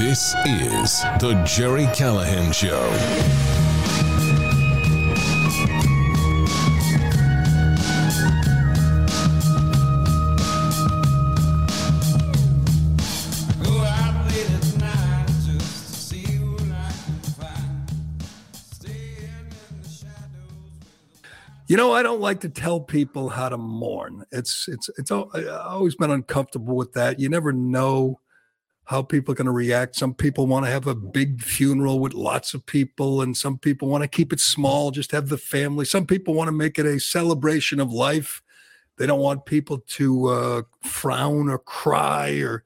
This is The Gerry Callahan Show. You know, I don't like to tell people how to mourn. It's it's it's I've always been uncomfortable with that. You never know how people are going to react. Some people want to have a big funeral with lots of people, and some people want to keep it small, just have the family. Some people want to make it a celebration of life. They don't want people to uh, frown or cry, or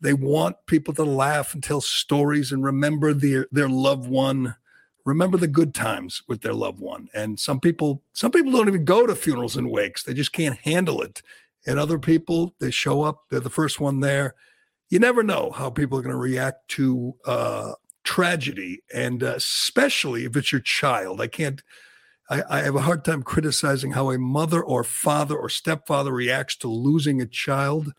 they want people to laugh and tell stories and remember their their loved one remember the good times with their loved one. And some people, some people don't even go to funerals and wakes. They just can't handle it. And other people, they show up, they're the first one there. You never know how people are going to react to uh, tragedy, and uh, especially if it's your child. I can't. I, I have a hard time criticizing how a mother or father or stepfather reacts to losing a child,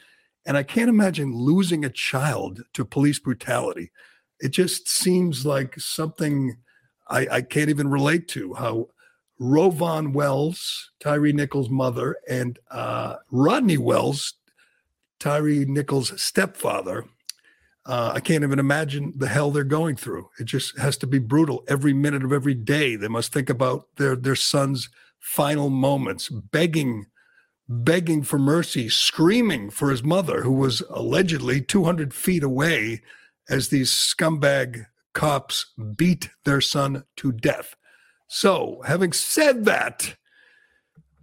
and I can't imagine losing a child to police brutality. It just seems like something I, I can't even relate to how RowVaughn Wells, Tyre Nichols' mother, and uh, Rodney Wells, Tyre Nichols' stepfather. Uh, I can't even imagine the hell they're going through. It just has to be brutal every minute of every day. They must think about their their son's final moments, begging, begging for mercy, screaming for his mother, who was allegedly 200 feet away, as these scumbag cops beat their son to death. So, having said that,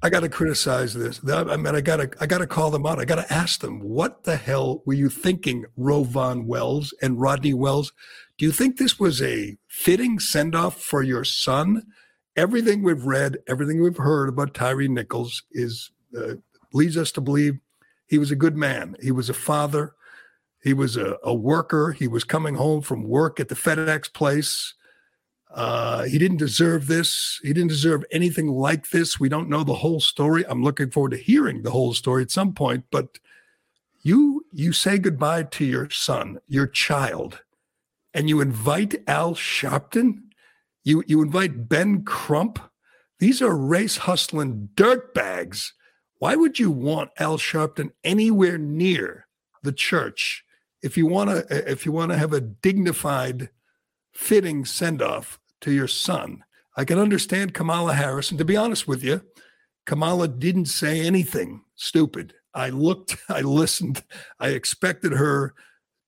I got to criticize this. I mean, I got to, I got to call them out. I got to ask them, what the hell were you thinking, RowVaughn Wells and Rodney Wells? Do you think this was a fitting send off for your son? Everything we've read, everything we've heard about Tyre Nichols is uh, leads us to believe he was a good man. He was a father. He was a, a worker. He was coming home from work at the FedEx place. Uh, he didn't deserve this. He didn't deserve anything like this. We don't know the whole story. I'm looking forward to hearing the whole story at some point. But you you say goodbye to your son, your child, and you invite Al Sharpton. You you invite Ben Crump. These are race hustling dirtbags. Why would you want Al Sharpton anywhere near the church if you want to if you want to have a dignified fitting send off to your son. I can understand kamala harris and to be honest with you kamala didn't say anything stupid. I looked i listened i expected her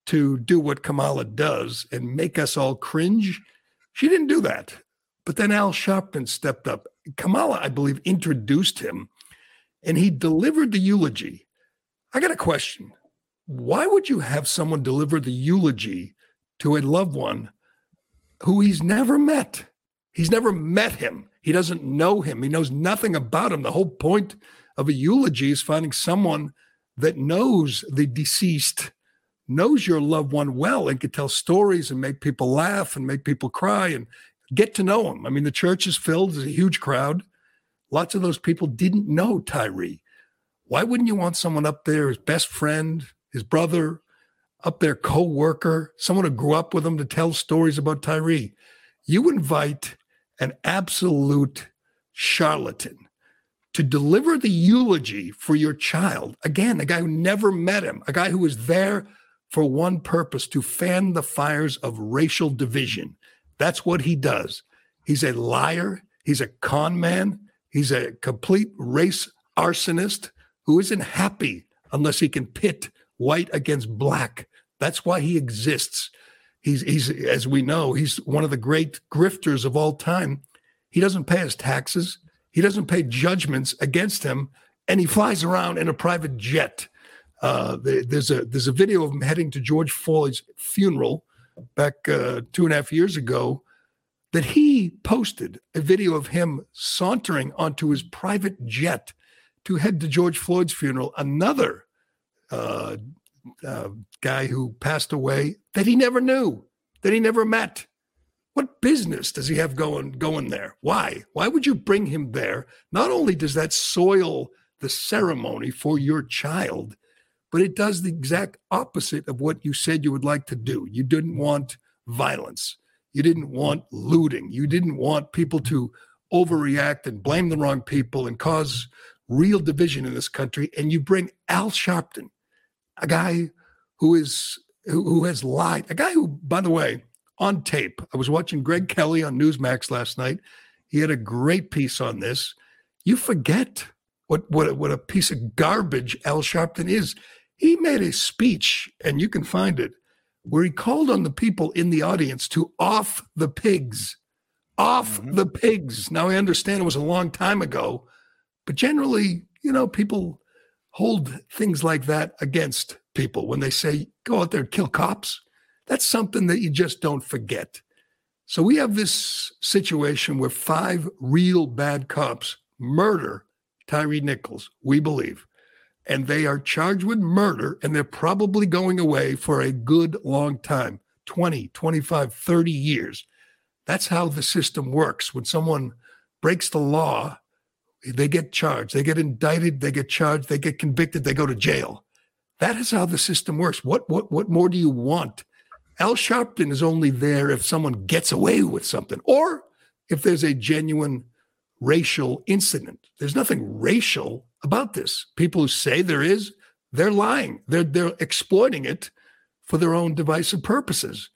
to do what kamala does and make us all cringe. She didn't do that. But then al sharpton stepped up. Kamala i believe introduced him and he delivered the eulogy. I got a question. Why would you have someone deliver the eulogy to a loved one who he's never met? He's never met him. He doesn't know him. He knows nothing about him. The whole point of a eulogy is finding someone that knows the deceased, knows your loved one well, and can tell stories and make people laugh and make people cry and get to know him. I mean, the church is filled, there's a huge crowd. Lots of those people didn't know Tyre. Why wouldn't you want someone up there, his best friend, his brother, up their co-worker, someone who grew up with him to tell stories about Tyre. You invite an absolute charlatan to deliver the eulogy for your child. Again, a guy who never met him, a guy who was there for one purpose to fan the fires of racial division. That's what he does. He's a liar. He's a con man. He's a complete race arsonist who isn't happy unless he can pit white against black. That's why he exists. He's, he's, as we know, he's one of the great grifters of all time. He doesn't pay his taxes. He doesn't pay judgments against him. and he flies around in a private jet. Uh, there's a there's a video of him heading to George Floyd's funeral back uh, two and a half years ago that he posted a video of him sauntering onto his private jet to head to George Floyd's funeral. Another uh, uh, guy who passed away that he never knew, that he never met. What business does he have going going there? Why? Why would you bring him there? Not only does that soil the ceremony for your child, but it does the exact opposite of what you said you would like to do. You didn't want violence. You didn't want looting. You didn't want people to overreact and blame the wrong people and cause real division in this country. And you bring Al Sharpton, a guy who is who, who has lied, a guy who, by the way, on tape. I was watching Greg Kelly on Newsmax last night. He had a great piece on this. You forget what what what a piece of garbage Al Sharpton is. He made a speech, and you can find it, where he called on the people in the audience to off the pigs, off mm-hmm. the pigs. Now I understand it was a long time ago, but generally, you know, people hold things like that against people when they say go out there and kill cops. That's something that you just don't forget. So we have this situation where five real bad cops murder Tyre Nichols, we believe. And they are charged with murder and they're probably going away for a good long time 20, 25, 30 years. That's how the system works. When someone breaks the law, they get charged, they get indicted, they get charged, they get convicted, they go to jail. That is how the system works. What what what more do you want? Al Sharpton is only there if someone gets away with something or if there's a genuine racial incident. There's nothing racial about this. People who say there is, they're lying. They're they're exploiting it for their own divisive purposes.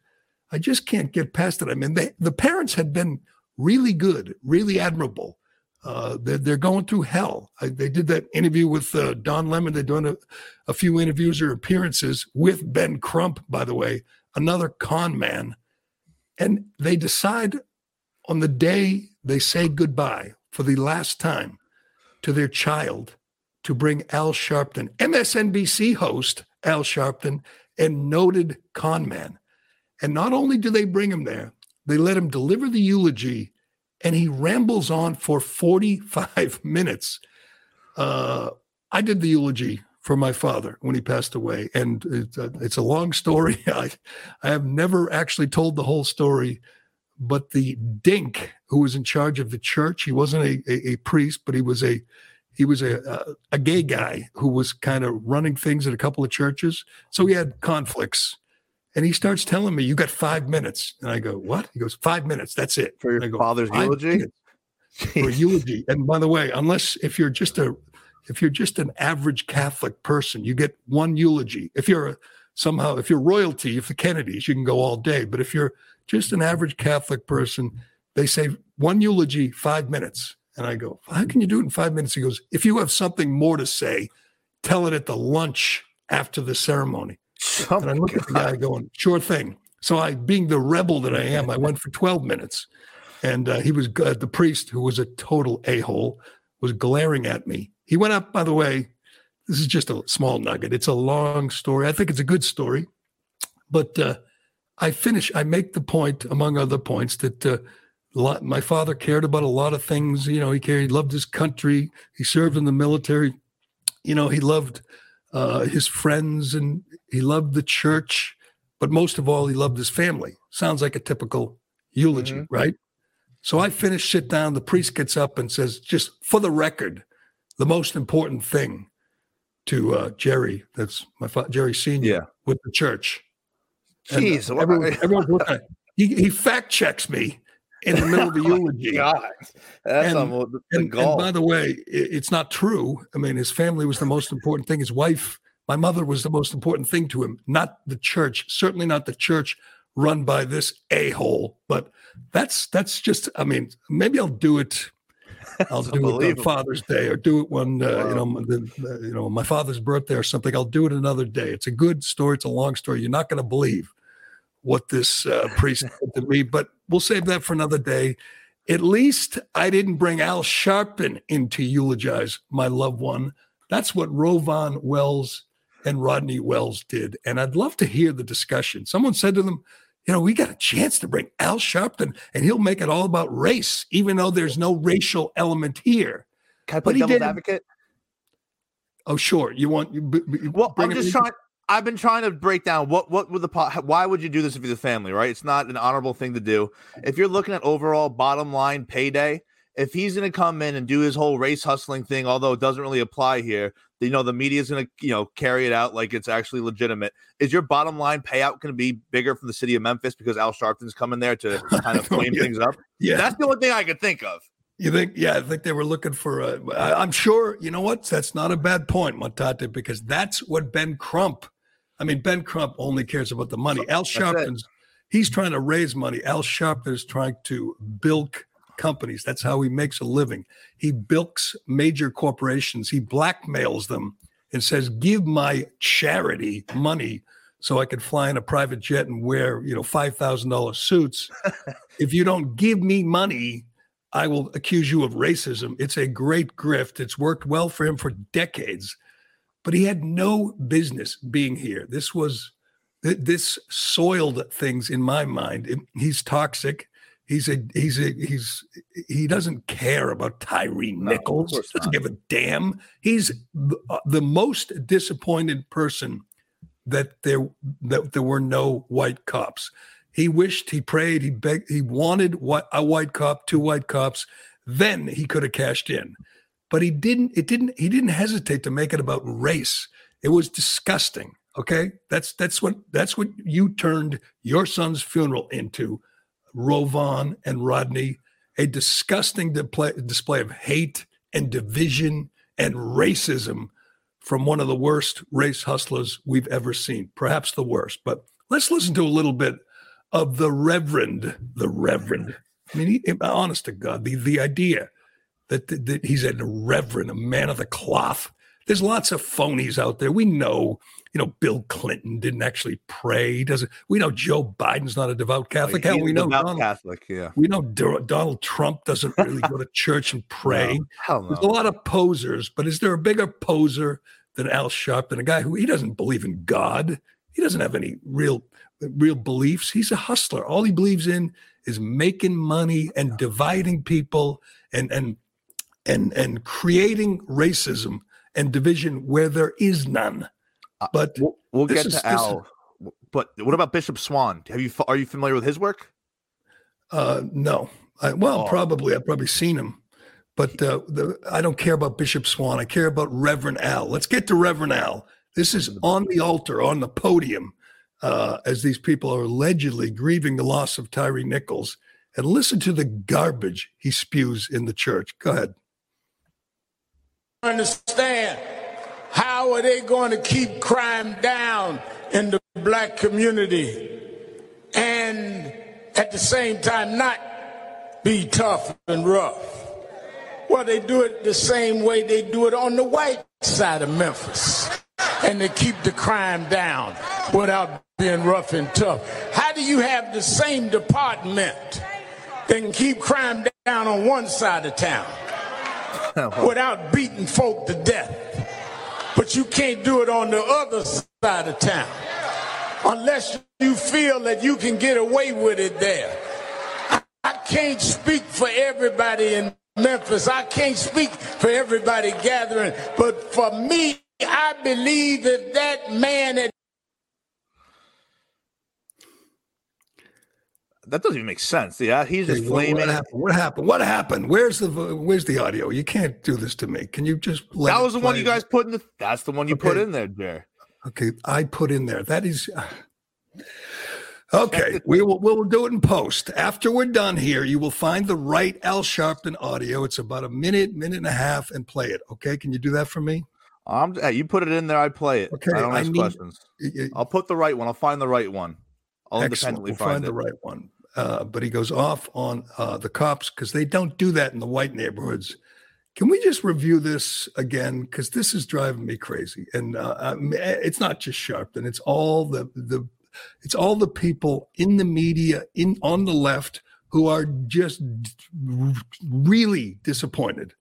I just can't get past it. I mean, they, the parents had been really good, really admirable. Uh, they're, they're going through hell. I, they did that interview with uh, Don Lemon. They're doing a, a few interviews or appearances with Ben Crump, by the way, another con man. And they decide on the day they say goodbye for the last time to their child to bring Al Sharpton, MSNBC host Al Sharpton, and noted con man. And not only do they bring him there, they let him deliver the eulogy, and he rambles on for 45 minutes. Uh, I did the eulogy for my father when he passed away, and it's a, it's a long story. I, I have never actually told the whole story but the dink who was in charge of the church, he wasn't a, a, a priest, but he was a he was a, a, a gay guy who was kind of running things at a couple of churches. So he had conflicts. And he starts telling me, "You got five minutes." And I go, "What?" He goes, five minutes. That's it." For your go, father's eulogy. For eulogy. And by the way, unless if you're just a if you're just an average Catholic person, you get one eulogy. If you're a, somehow if you're royalty, if the Kennedys, you can go all day. But if you're just an average Catholic person, they say one eulogy, five minutes. And I go, how can you do it in five minutes? He goes, if you have something more to say, tell it at the lunch after the ceremony. Oh and I look at the guy going, sure thing. So I, being the rebel that I am, I went for 12 minutes. And uh, he was, uh, the priest, who was a total a hole, was glaring at me. He went up, by the way, this is just a small nugget. It's a long story. I think it's a good story. But uh, I finish, I make the point, among other points, that uh, lot, my father cared about a lot of things. You know, he cared, he loved his country, he served in the military. You know, he loved uh, his friends and he loved the church, but most of all, he loved his family. Sounds like a typical eulogy, mm-hmm. right? So I finish, sit down. The priest gets up and says, just for the record, the most important thing to uh, Gerry, that's my father, Gerry Sr., yeah. with the church Jeez, and, everyone, everyone's looking at he, he fact checks me in the middle of the oh eulogy. God, that's and, the and, and, by the way, it, it's not true. I mean, his family was the most important thing. His wife, my mother, was the most important thing to him. Not the church. Certainly not the church run by this a hole. But that's that's just. I mean, maybe I'll do it. I'll do it on Father's Day or do it when uh, wow. you know the, you know my father's birthday or something. I'll do it another day. It's a good story. It's a long story. You're not going to believe what this uh, priest said to me, but we'll save that for another day. At least I didn't bring Al Sharpton in to eulogize my loved one. That's what RowVaughn Wells and Rodney Wells did. And I'd love to hear the discussion. Someone said to them, you know, we got a chance to bring Al Sharpton and he'll make it all about race, even though there's no racial element here. Can I play devil's advocate? Oh, sure. You want you? you well, I'm just trying. I've been trying to break down what what would the why would you do this if you're the family, right? It's not an honorable thing to do. If you're looking at overall bottom line payday, if he's going to come in and do his whole race hustling thing, although it doesn't really apply here, you know the media is going to you know carry it out like it's actually legitimate. Is your bottom line payout going to be bigger from the city of Memphis because Al Sharpton's coming there to kind of oh, flame yeah. things up? Yeah, that's the only thing I could think of. You think? Yeah, I think they were looking for. A, I'm sure. You know what? That's not a bad point, Matate, because that's what Ben Crump. I mean, Ben Crump only cares about the money. Al Sharpton's. He's trying to raise money. Al Sharpton's trying to bilk companies. That's how he makes a living. He bilks major corporations. He blackmails them and says, "Give my charity money." so I could fly in a private jet and wear, you know, five thousand dollars suits. if you don't give me money, I will accuse you of racism. It's a great grift. It's worked well for him for decades, but he had no business being here. This was this soiled things in my mind. He's toxic. He's a he's a he's he doesn't care about Tyre Nichols. No, doesn't give a damn. He's uh, the most disappointed person that there that there were no white cops. He wished, he prayed, he begged, he wanted what a white cop, two white cops. Then he could have cashed in, but he didn't. It didn't. He didn't hesitate to make it about race. It was disgusting. Okay, that's that's what that's what you turned your son's funeral into, RowVaughn and Rodney, a disgusting display, display of hate and division and racism from one of the worst race hustlers we've ever seen, perhaps the worst. But let's listen to a little bit of the Reverend, the Reverend. I mean, he, honest to God, the, the idea that, that, that he's a reverend, a man of the cloth. There's lots of phonies out there. We know, you know, Bill Clinton didn't actually pray. He doesn't. We know Joe Biden's not a devout Catholic. Hell, we know Donald, Catholic. Yeah, we know Donald Trump doesn't really go to church and pray. No, hell no. There's a lot of posers, but is there a bigger poser than Al Sharpton, a guy who he doesn't believe in God? He doesn't have any real real beliefs. He's a hustler. All he believes in is making money and dividing people and and and and creating racism and division where there is none. Uh, but we'll, we'll get is, to Al. Is, but what about Bishop Swan? Have you are you familiar with his work? Uh, no. I, well, oh. probably I've probably seen him, but uh, the, I don't care about Bishop Swan. I care about Reverend Al. Let's get to Reverend Al. This is on the altar, on the podium uh, as these people are allegedly grieving the loss of Tyre Nichols. And listen to the garbage he spews in the church. Go ahead. Understand how are they going to keep crime down in the black community and at the same time not be tough and rough? Well, they do it the same way they do it on the white side of Memphis. And they keep the crime down without being rough and tough. How do you have the same department that can keep crime down on one side of town without beating folk to death? But you can't do it on the other side of town unless you feel that you can get away with it there. I, can't speak for everybody in Memphis. I can't speak for everybody gathering, but for me, I believe that that man that that doesn't even make sense. Yeah, he's just flaming. What happened? What happened? What happened? Where's the Where's the audio? You can't do this to me. Can you just? that was the one you guys put in the. That's the one you okay. put in there, Jer. Okay, I put in there. That is. Uh, okay, we will we'll do it in post. After we're done here, you will find the right Al Sharpton audio. It's about a minute, minute and a half, and play it. Okay, can you do that for me? I'm. Hey, you put it in there. I play it. Okay, I don't ask I need, questions. I'll put the right one. I'll find the right one. I'll Excellent. independently we'll find, find the right one. Uh, but he goes off on uh, the cops because they don't do that in the white neighborhoods. Can we just review this again? Because this is driving me crazy, and uh, it's not just Sharpton; it's all the the it's all the people in the media in on the left who are just really disappointed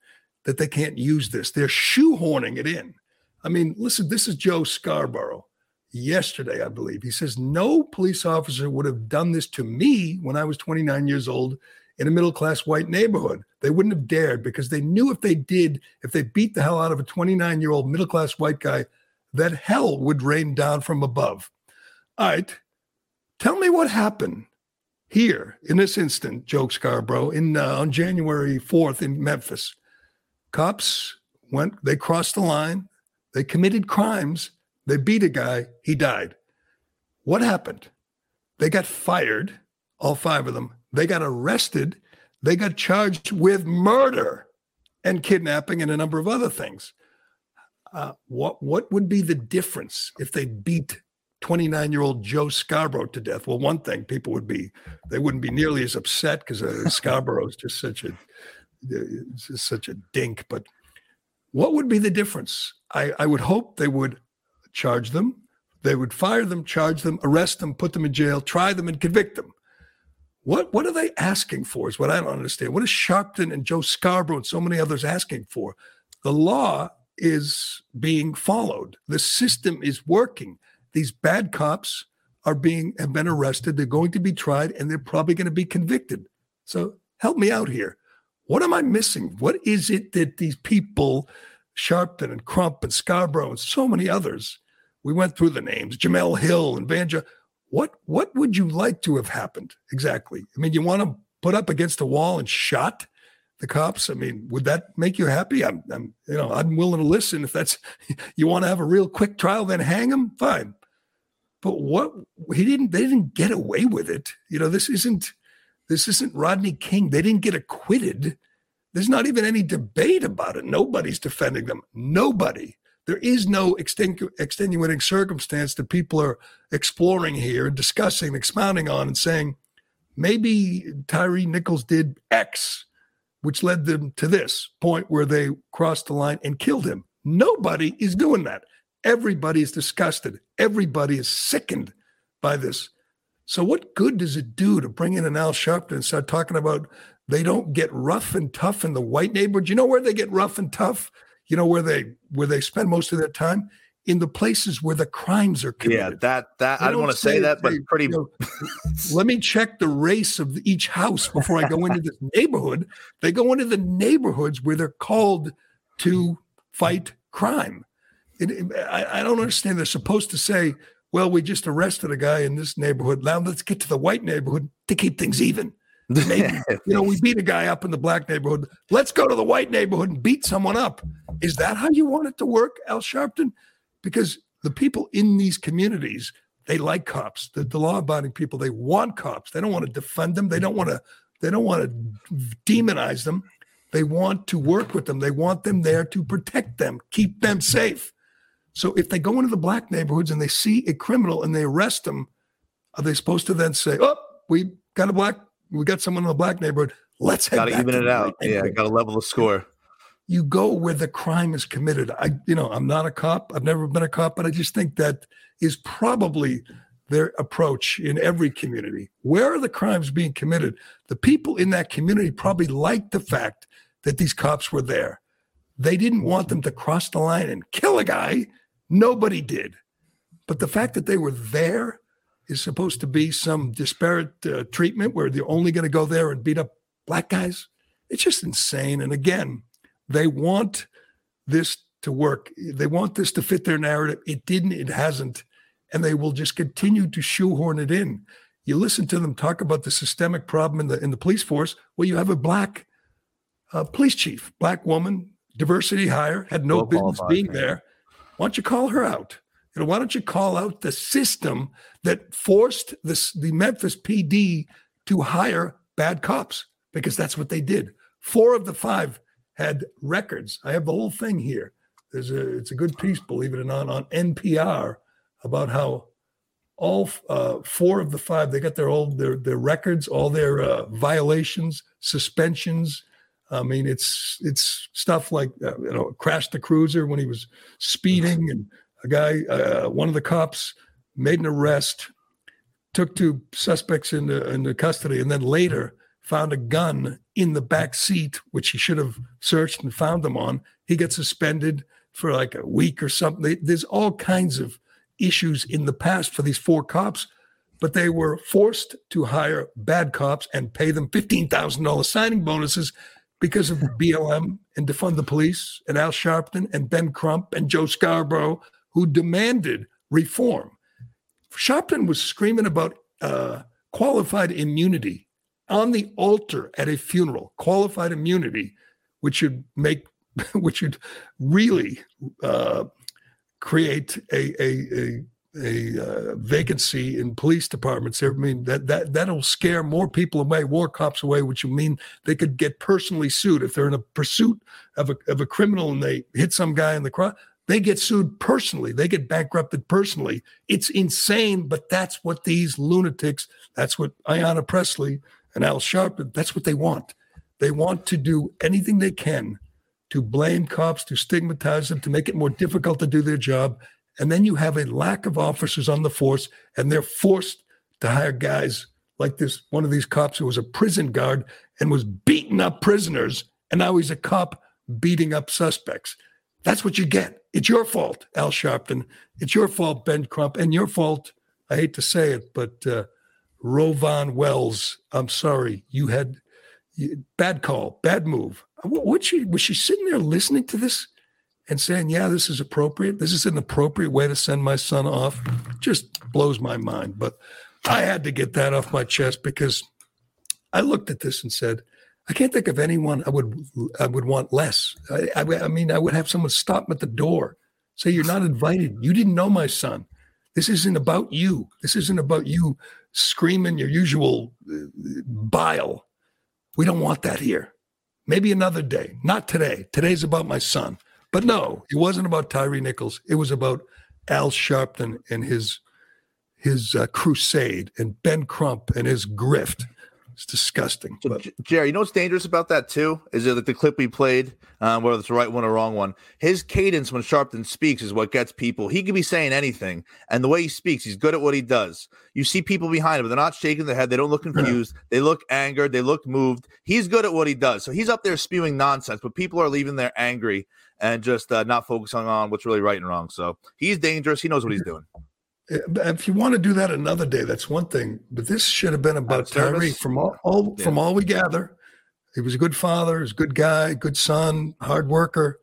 that they can't use this. They're shoehorning it in. I mean, listen, this is Joe Scarborough yesterday, I believe. He says, No police officer would have done this to me when I was 29 years old in a middle class white neighborhood. They wouldn't have dared because they knew if they did, if they beat the hell out of a 29 year old middle class white guy, that hell would rain down from above. All right. Tell me what happened here in this instant, Joe Scarborough, in uh, on January 4th in Memphis. Cops went, they crossed the line, they committed crimes, they beat a guy, he died. What happened? They got fired, all five of them. They got arrested. They got charged with murder and kidnapping and a number of other things. Uh, what what would be the difference if they beat 29 year old Joe Scarborough to death? Well, one thing people would be they wouldn't be nearly as upset because uh, Scarborough is just such a just such a dink. But what would be the difference? I, I would hope they would charge them, they would fire them, charge them, arrest them, put them in jail, try them, and convict them. What what are they asking for? Is what I don't understand. What is Sharpton and Joe Scarborough and so many others asking for? The law is being followed. The system is working. These bad cops are being have been arrested. They're going to be tried, and they're probably going to be convicted. So help me out here. What am I missing? What is it that these people, Sharpton and Crump and Scarborough and so many others, we went through the names, Jemele Hill and Vanja. What what would you like to have happened exactly? I mean, you want to put up against a wall and shot the cops? I mean, would that make you happy? I'm, I'm, you know, I'm willing to listen. If that's you want to have a real quick trial, then hang him. Fine. But what he didn't, they didn't get away with it. You know, this isn't, this isn't Rodney King. They didn't get acquitted. There's not even any debate about it. Nobody's defending them. Nobody. There is no extenu- extenuating circumstance that people are exploring here and discussing, expounding on, and saying maybe Tyre Nichols did X which led them to this point where they crossed the line and killed him. Nobody is doing that. Everybody is disgusted. Everybody is sickened by this. So, what good does it do to bring in an Al Sharpton and start talking about they don't get rough and tough in the white neighborhood? You know where they get rough and tough? You know where they where they spend most of their time in the places where the crimes are committed. Yeah, that that I don't want to say, say that, but pretty. You know, let me check the race of each house before I go into this neighborhood. They go into the neighborhoods where they're called to fight crime. It, it, I, I don't understand. They're supposed to say, "Well, we just arrested a guy in this neighborhood. Now let's get to the white neighborhood to keep things even." Maybe, you know, we beat a guy up in the black neighborhood. Let's go to the white neighborhood and beat someone up. Is that how you want it to work, Al Sharpton? because the people in these communities they like cops the, the law-abiding people they want cops they don't want to defend them they don't want to they don't want to demonize them they want to work with them they want them there to protect them keep them safe so if they go into the black neighborhoods and they see a criminal and they arrest them are they supposed to then say oh we got a black we got someone in the black neighborhood let's head gotta even it out yeah gotta level the score you go where the crime is committed. I, you know, I'm not a cop. I've never been a cop, but I just think that is probably their approach in every community. Where are the crimes being committed? The people in that community probably liked the fact that these cops were there. They didn't want them to cross the line and kill a guy. Nobody did. But the fact that they were there is supposed to be some disparate uh, treatment where they're only going to go there and beat up black guys. It's just insane. And again, they want this to work. They want this to fit their narrative. It didn't, it hasn't. And they will just continue to shoehorn it in. You listen to them talk about the systemic problem in the in the police force. Well, you have a black uh, police chief, black woman, diversity hire, had no well business being there. Why don't you call her out? Why don't you call out the system that forced this the Memphis PD to hire bad cops? Because that's what they did. Four of the five had records. I have the whole thing here. There's a it's a good piece, believe it or not, on NPR about how all uh, four of the five they got their old their their records, all their uh, violations, suspensions. I mean, it's it's stuff like uh, you know, crashed the cruiser when he was speeding, and a guy, uh, one of the cops, made an arrest, took two suspects into into custody, and then later found a gun in the back seat, which he should have searched and found them on. He gets suspended for like a week or something. There's all kinds of issues in the past for these four cops, but they were forced to hire bad cops and pay them $15,000 signing bonuses because of BLM and defund the police and Al Sharpton and Ben Crump and Joe Scarborough, who demanded reform. Sharpton was screaming about uh, qualified immunity on the altar at a funeral, qualified immunity, which would make, which would really uh, create a a a, a uh, vacancy in police departments. I mean that that that'll scare more people away, war cops away, which would mean they could get personally sued if they're in a pursuit of a of a criminal and they hit some guy in the crowd. They get sued personally. They get bankrupted personally. It's insane, but that's what these lunatics. That's what Ayanna Pressley and Al Sharpton. That's what they want. They want to do anything they can to blame cops, to stigmatize them, to make it more difficult to do their job. And then you have a lack of officers on the force, and they're forced to hire guys like this one of these cops who was a prison guard and was beating up prisoners, and now he's a cop beating up suspects. That's what you get. It's your fault, Al Sharpton. It's your fault, Ben Crump, and your fault. I hate to say it, but uh, RowVaughn Wells. I'm sorry, you had bad call, bad move. What she was she sitting there listening to this and saying, "Yeah, this is appropriate. This is an appropriate way to send my son off." Just blows my mind. But I had to get that off my chest because I looked at this and said, "I can't think of anyone I would I would want less." I, I, I mean, I would have someone stop me at the door, say, "You're not invited. You didn't know my son. This isn't about you. This isn't about you screaming your usual uh, bile." We don't want that here. Maybe another day, not today. Today's about my son. But no, it wasn't about Tyre Nichols. It was about Al Sharpton and his his uh, crusade and Ben Crump and his grift. It's disgusting. So, but. Gerry, you know what's dangerous about that too? Is it like the clip we played, um, whether it's the right one or wrong one? His cadence when Sharpton speaks is what gets people. He could be saying anything, and the way he speaks, he's good at what he does. You see people behind him, they're not shaking their head. They don't look confused. Yeah. They look angered. They look moved. He's good at what he does. So he's up there spewing nonsense, but people are leaving there angry and just uh, not focusing on what's really right and wrong. So he's dangerous. He knows what he's doing. If you want to do that another day, that's one thing. But this should have been about Tyre from all, all yeah. from all we gather. He was a good father, he was a good guy, good son, hard worker.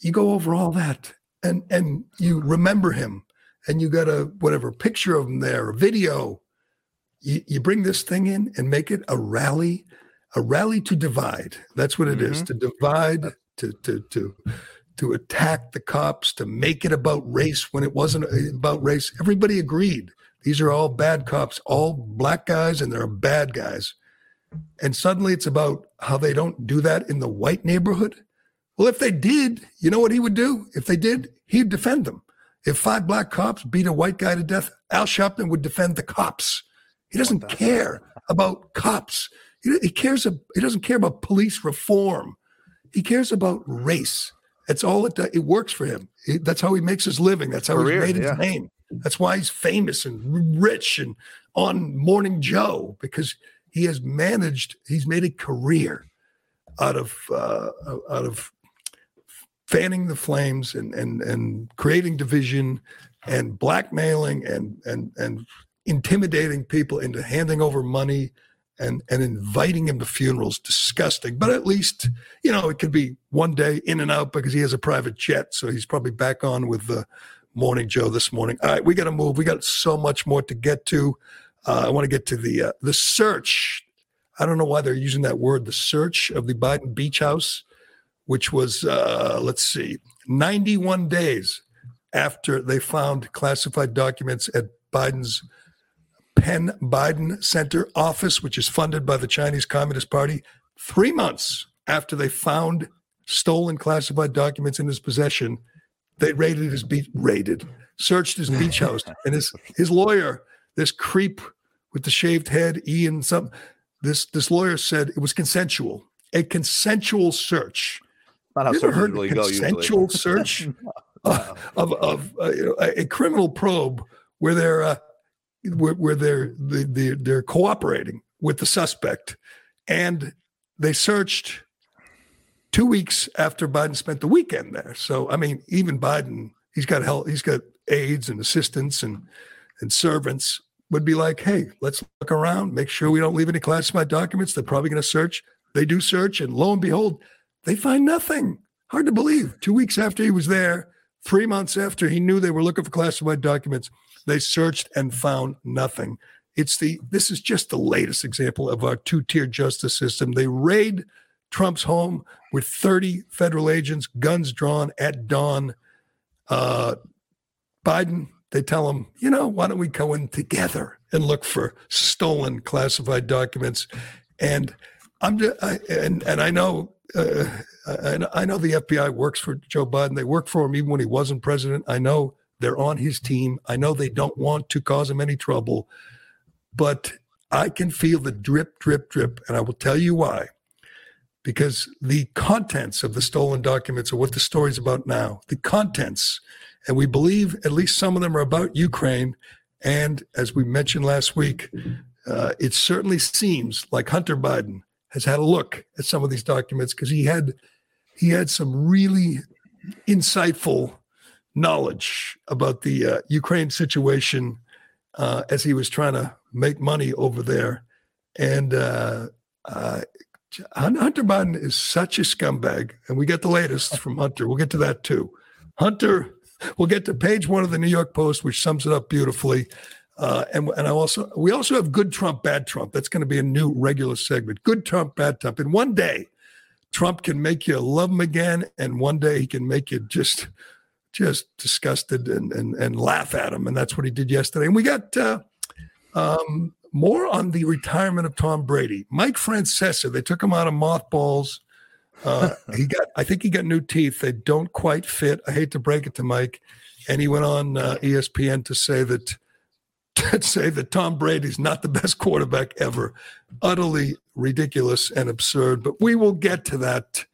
You go over all that and and you remember him and you got a whatever picture of him there, a video. You, you bring this thing in and make it a rally, a rally to divide. That's what it mm-hmm. is to divide, to to to to attack the cops, to make it about race when it wasn't uh, about race. Everybody agreed. These are all bad cops, all black guys, and they're bad guys. And suddenly it's about how they don't do that in the white neighborhood. Well, if they did, you know what he would do? If they did, he'd defend them. If five black cops beat a white guy to death, Al Sharpton would defend the cops. He doesn't care about cops. He, he cares. He doesn't care about police reform. He cares about race. That's all it does. It works for him. That's how he makes his living. That's how Career, he's made his yeah. name. That's why he's famous and rich and on Morning Joe because he has managed. He's made a career out of uh, out of fanning the flames and and and creating division and blackmailing and and and intimidating people into handing over money and and inviting him to funerals disgusting. But at least you know it could be one day in and out because he has a private jet so he's probably back on with the morning joe this morning. All right we got to move. We got so much more to get to. Uh, i want to get to the uh, the search. I don't know why they're using that word the search of the biden beach house which was uh, let's see 91 days after they found classified documents at biden's Penn Biden Center office, which is funded by the Chinese Communist Party, three months after they found stolen classified documents in his possession, they raided his beach, raided, searched his beach house, and his his lawyer, this creep with the shaved head, Ian, some this this lawyer said it was consensual, a consensual search. Not how heard really consensual search? Uh, of of uh, you know, a, a, criminal probe where they're uh, where, where they're they, they're cooperating with the suspect and they searched two weeks after Biden spent the weekend there. So I mean, even Biden, he's got help, he's got aides and assistants and and servants would be like, hey, let's look around, make sure we don't leave any classified documents. They're probably going to search. They do search, and lo and behold, they find nothing. Hard to believe. Two weeks after he was there, three months after he knew they were looking for classified documents, they searched and found nothing. It's the this is just the latest example of our two-tier justice system. They raid Trump's home with 30 federal agents, guns drawn at dawn. Uh, Biden, they tell him, you know, why don't we go in together and look for stolen classified documents? And I'm just, I, and and I know uh, I know the FBI works for Joe Biden. They work for him even when he wasn't president. I know they're on his team. I know they don't want to cause him any trouble, but I can feel the drip, drip, drip, and I will tell you why. Because the contents of the stolen documents are what the story's about now. The contents, and we believe at least some of them are about Ukraine. And as we mentioned last week, uh, it certainly seems like Hunter Biden has had a look at some of these documents because he had he had some really insightful knowledge about the uh, Ukraine situation uh, as he was trying to make money over there. And uh, uh Hunter Biden is such a scumbag. And we get the latest from Hunter. We'll get to that too. Hunter, we'll get to page one of the New York Post, which sums it up beautifully. Uh, and and I also we also have good Trump, bad Trump. That's going to be a new regular segment. Good Trump, bad Trump. In one day, Trump can make you love him again, and one day he can make you just just disgusted and and and laugh at him. And that's what he did yesterday. And we got uh, um, more on the retirement of Tom Brady. Mike Francesa. They took him out of mothballs. Uh, he got I think he got new teeth. They don't quite fit. I hate to break it to Mike. And he went on uh, ESPN to say that to say that Tom Brady's not the best quarterback ever. Utterly ridiculous and absurd. But we will get to that.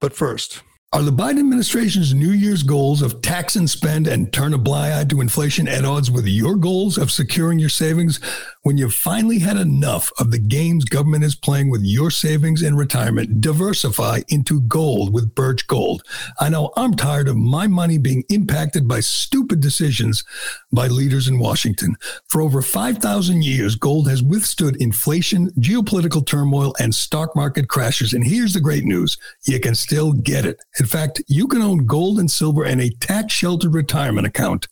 But first, are the Biden administration's New Year's goals of tax and spend and turn a blind eye to inflation at odds with your goals of securing your savings when you've finally had enough of the games government is playing with your savings and retirement? Diversify into gold with Birch Gold. I know I'm tired of my money being impacted by stupid decisions by leaders in Washington. For over 5,000 years, gold has withstood inflation, geopolitical turmoil, and stock market crashes. And here's the great news you can still get it. In fact, you can own gold and silver and a tax sheltered retirement account.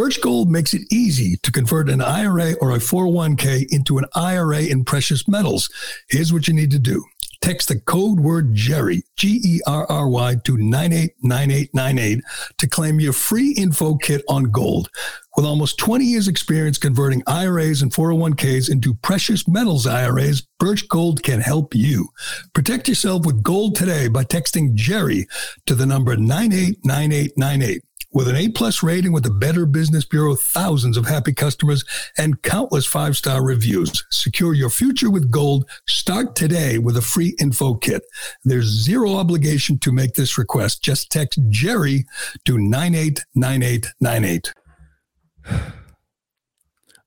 Birch Gold makes it easy to convert an IRA or a 401k into an IRA in precious metals. Here's what you need to do. Text the code word Gerry, G E R R Y, to 989898 to claim your free info kit on gold. With almost 20 years' experience converting IRAs and 401ks into precious metals IRAs, Birch Gold can help you. Protect yourself with gold today by texting Gerry to the number 989898. With an A plus rating with the Better Business Bureau, thousands of happy customers, and countless five star reviews. Secure your future with gold. Start today with a free info kit. There's zero obligation to make this request. Just text Gerry to 989898.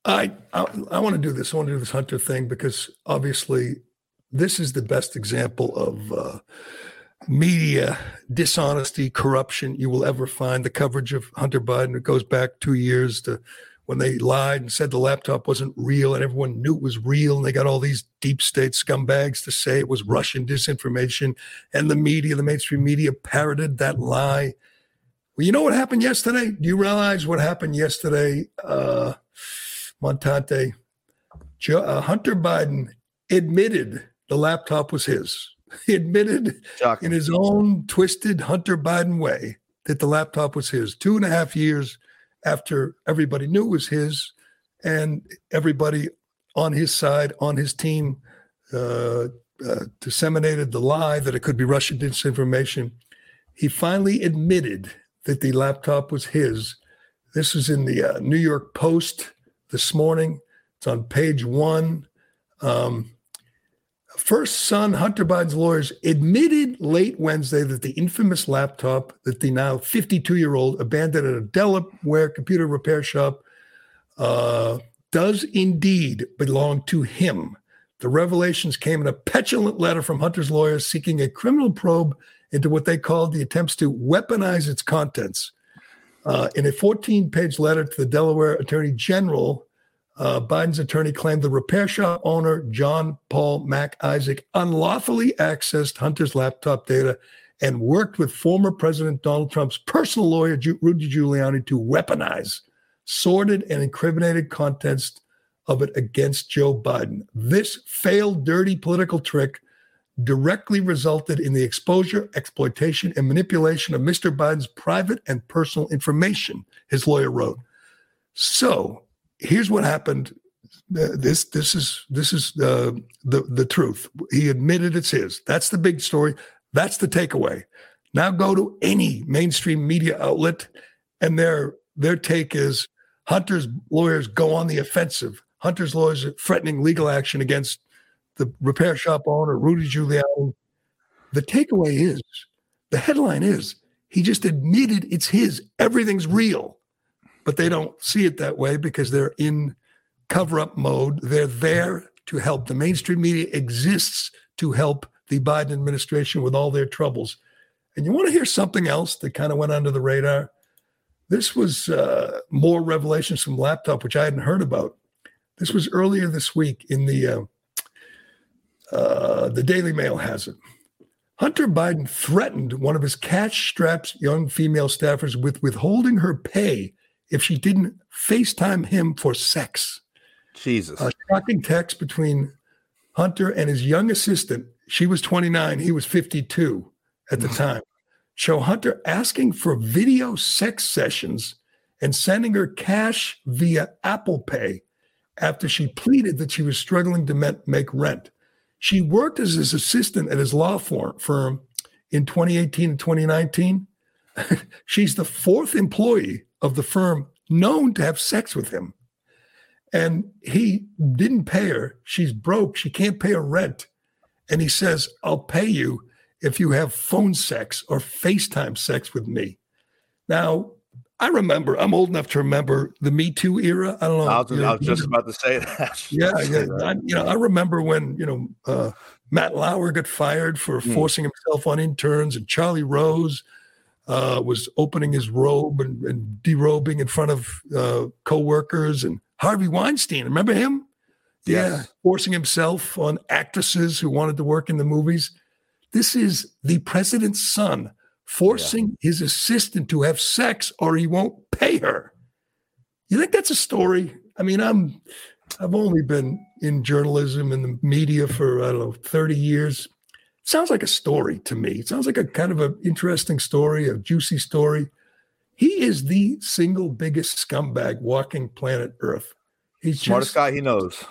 I, I, I want to do this. I want to do this Hunter thing because obviously this is the best example of uh, media dishonesty, corruption you will ever find. The coverage of Hunter Biden it goes back two years to when they lied and said the laptop wasn't real, and everyone knew it was real, and they got all these deep state scumbags to say it was Russian disinformation, and the media, the mainstream media, parroted that lie. Well, you know what happened yesterday? Do you realize what happened yesterday, uh, Montante? Uh, Hunter Biden admitted the laptop was his. He admitted Shocking. in his own twisted Hunter Biden way that the laptop was his. Two and a half years after everybody knew it was his, and everybody on his side, on his team, uh, uh, disseminated the lie that it could be Russian disinformation. He finally admitted that the laptop was his. This is in the uh, New York Post this morning. It's on page one. Um, first son, Hunter Biden's lawyers, admitted late Wednesday that the infamous laptop that the now 52 year old abandoned at a Delaware computer repair shop uh, does indeed belong to him. The revelations came in a petulant letter from Hunter's lawyers seeking a criminal probe into what they called the attempts to weaponize its contents. Uh, in a 14 page letter to the Delaware Attorney General, uh, Biden's attorney claimed the repair shop owner, John Paul Mac Isaac, unlawfully accessed Hunter's laptop data and worked with former President Donald Trump's personal lawyer, Rudy Giuliani, to weaponize sordid and incriminated contents of it against Joe Biden. This failed, dirty political trick directly resulted in the exposure, exploitation, and manipulation of Mr. Biden's private and personal information, his lawyer wrote. So here's what happened. Uh, this this is this is uh, the the truth. He admitted it's his. That's the big story. That's the takeaway. Now go to any mainstream media outlet, and their their take is Hunter's lawyers go on the offensive. Hunter's lawyers are threatening legal action against the repair shop owner, Rudy Giuliani. The takeaway is the headline is he just admitted it's his. Everything's real. But they don't see it that way because they're in cover up mode. They're there to help. The mainstream media exists to help the Biden administration with all their troubles. And you want to hear something else that kind of went under the radar? This was uh, more revelations from laptop, which I hadn't heard about. This was earlier this week in the uh, uh, the Daily Mail has it. Hunter Biden threatened one of his cash strapped young female staffers with withholding her pay if she didn't FaceTime him for sex. Jesus. A shocking text between Hunter and his young assistant. She was 29, he was 52 at the mm. time. Show Hunter asking for video sex sessions and sending her cash via Apple Pay after she pleaded that she was struggling to make rent. She worked as his assistant at his law firm in 2018 and 2019. She's the fourth employee of the firm known to have sex with him. And he didn't pay her. She's broke. She can't pay her rent. And he says, I'll pay you if you have phone sex or FaceTime sex with me. Now, I remember, I'm old enough to remember the Me Too era. I don't know. I was, I was just about to say that. yeah, yeah. I, you know, I remember when, you know, uh, Matt Lauer got fired for mm. forcing himself on interns and Charlie Rose uh, was opening his robe and, and derobing in front of uh, co-workers and Harvey Weinstein. Remember him? Yes. Yeah, forcing himself on actresses who wanted to work in the movies. This is the president's son forcing yeah. his assistant to have sex or he won't pay her. You think that's a story? I mean, I'm I've only been in journalism and the media for I don't know 30 years. Sounds like a story to me. It sounds like a kind of an interesting story, a juicy story. He is the single biggest scumbag walking planet Earth. He's smartest just, guy he knows.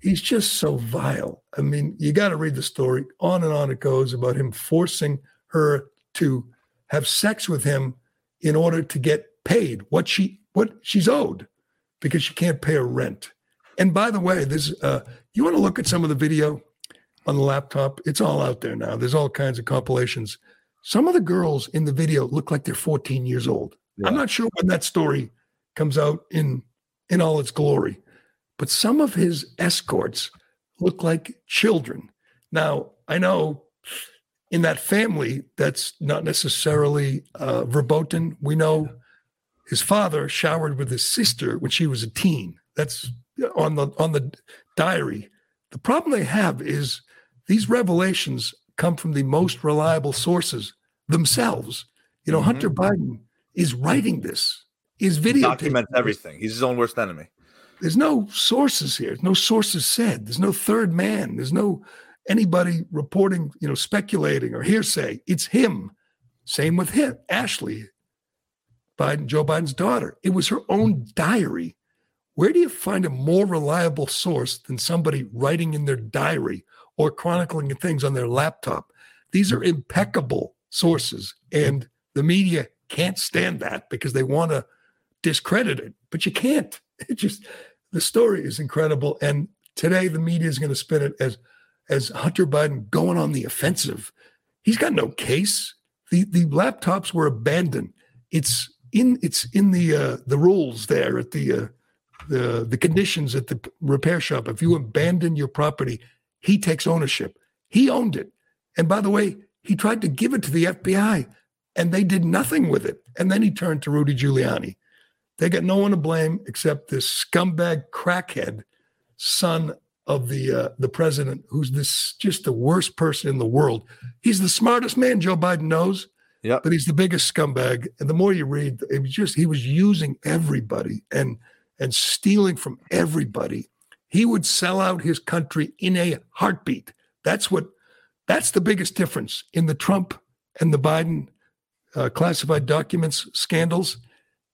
He's just so vile. I mean, you got to read the story. On and on it goes about him forcing her to have sex with him in order to get paid what she what she's owed because she can't pay her rent. And by the way, this uh, you want to look at some of the video on the laptop? It's all out there now. There's all kinds of compilations. Some of the girls in the video look like they're 14 years old. Yeah. I'm not sure when that story comes out in in all its glory, but some of his escorts look like children. Now, I know in that family, that's not necessarily uh, verboten. We know his father showered with his sister when she was a teen. That's on the on the diary. The problem they have is these revelations come from the most reliable sources themselves. You know, mm-hmm. Hunter Biden is writing this. Is video documents everything. He's his own worst enemy. There's no sources here. No sources said. There's no third man. There's no anybody reporting, you know, speculating or hearsay. It's him. Same with him, Ashley, Biden, Joe Biden's daughter. It was her own diary. Where do you find a more reliable source than somebody writing in their diary or chronicling things on their laptop? These are impeccable sources, and the media can't stand that because they want to discredit it, but you can't. It just the story is incredible, and today the media is going to spin it as as Hunter Biden going on the offensive. He's got no case. The the laptops were abandoned. It's in it's in the uh, the rules there at the uh, the the conditions at the repair shop. If you abandon your property, he takes ownership. He owned it. And by the way, he tried to give it to the FBI and they did nothing with it. And then he turned to Rudy Giuliani. They got no one to blame except this scumbag crackhead son of the uh, the president, who's this just the worst person in the world. He's the smartest man Joe Biden knows. Yeah, but he's the biggest scumbag. And the more you read, it was just he was using everybody and and stealing from everybody. He would sell out his country in a heartbeat. That's what that's the biggest difference in the Trump and the Biden uh, classified documents scandals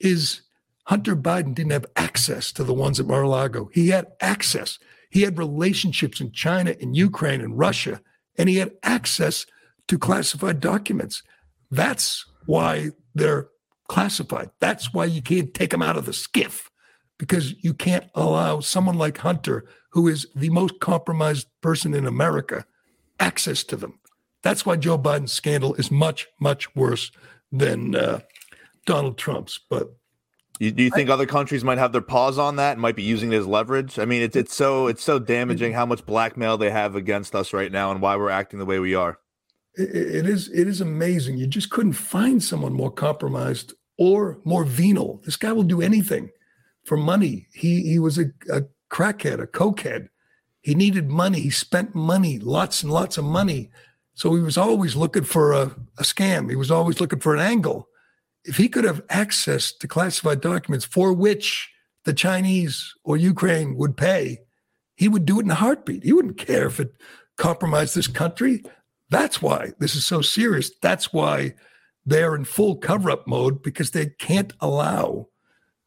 is Hunter Biden didn't have access to the ones at Mar-a-Lago. He had access. He had relationships in China and Ukraine and Russia, and he had access to classified documents. That's why they're classified. That's why you can't take them out of the SCIF because you can't allow someone like Hunter, who is the most compromised person in America, access to them. That's why Joe Biden's scandal is much, much worse than uh, Donald Trump's. But you, do you think I, other countries might have their paws on that and might be using it as leverage? I mean, it's it's so it's so damaging how much blackmail they have against us right now and why we're acting the way we are. it, it is it is amazing. You just couldn't find someone more compromised or more venal. This guy will do anything for money. He he was a, a crackhead, a cokehead. He needed money. He spent money, lots and lots of money. So he was always looking for a, a scam. He was always looking for an angle. If he could have access to classified documents for which the Chinese or Ukraine would pay, he would do it in a heartbeat. He wouldn't care if it compromised this country. That's why this is so serious. That's why they're in full cover up mode because they can't allow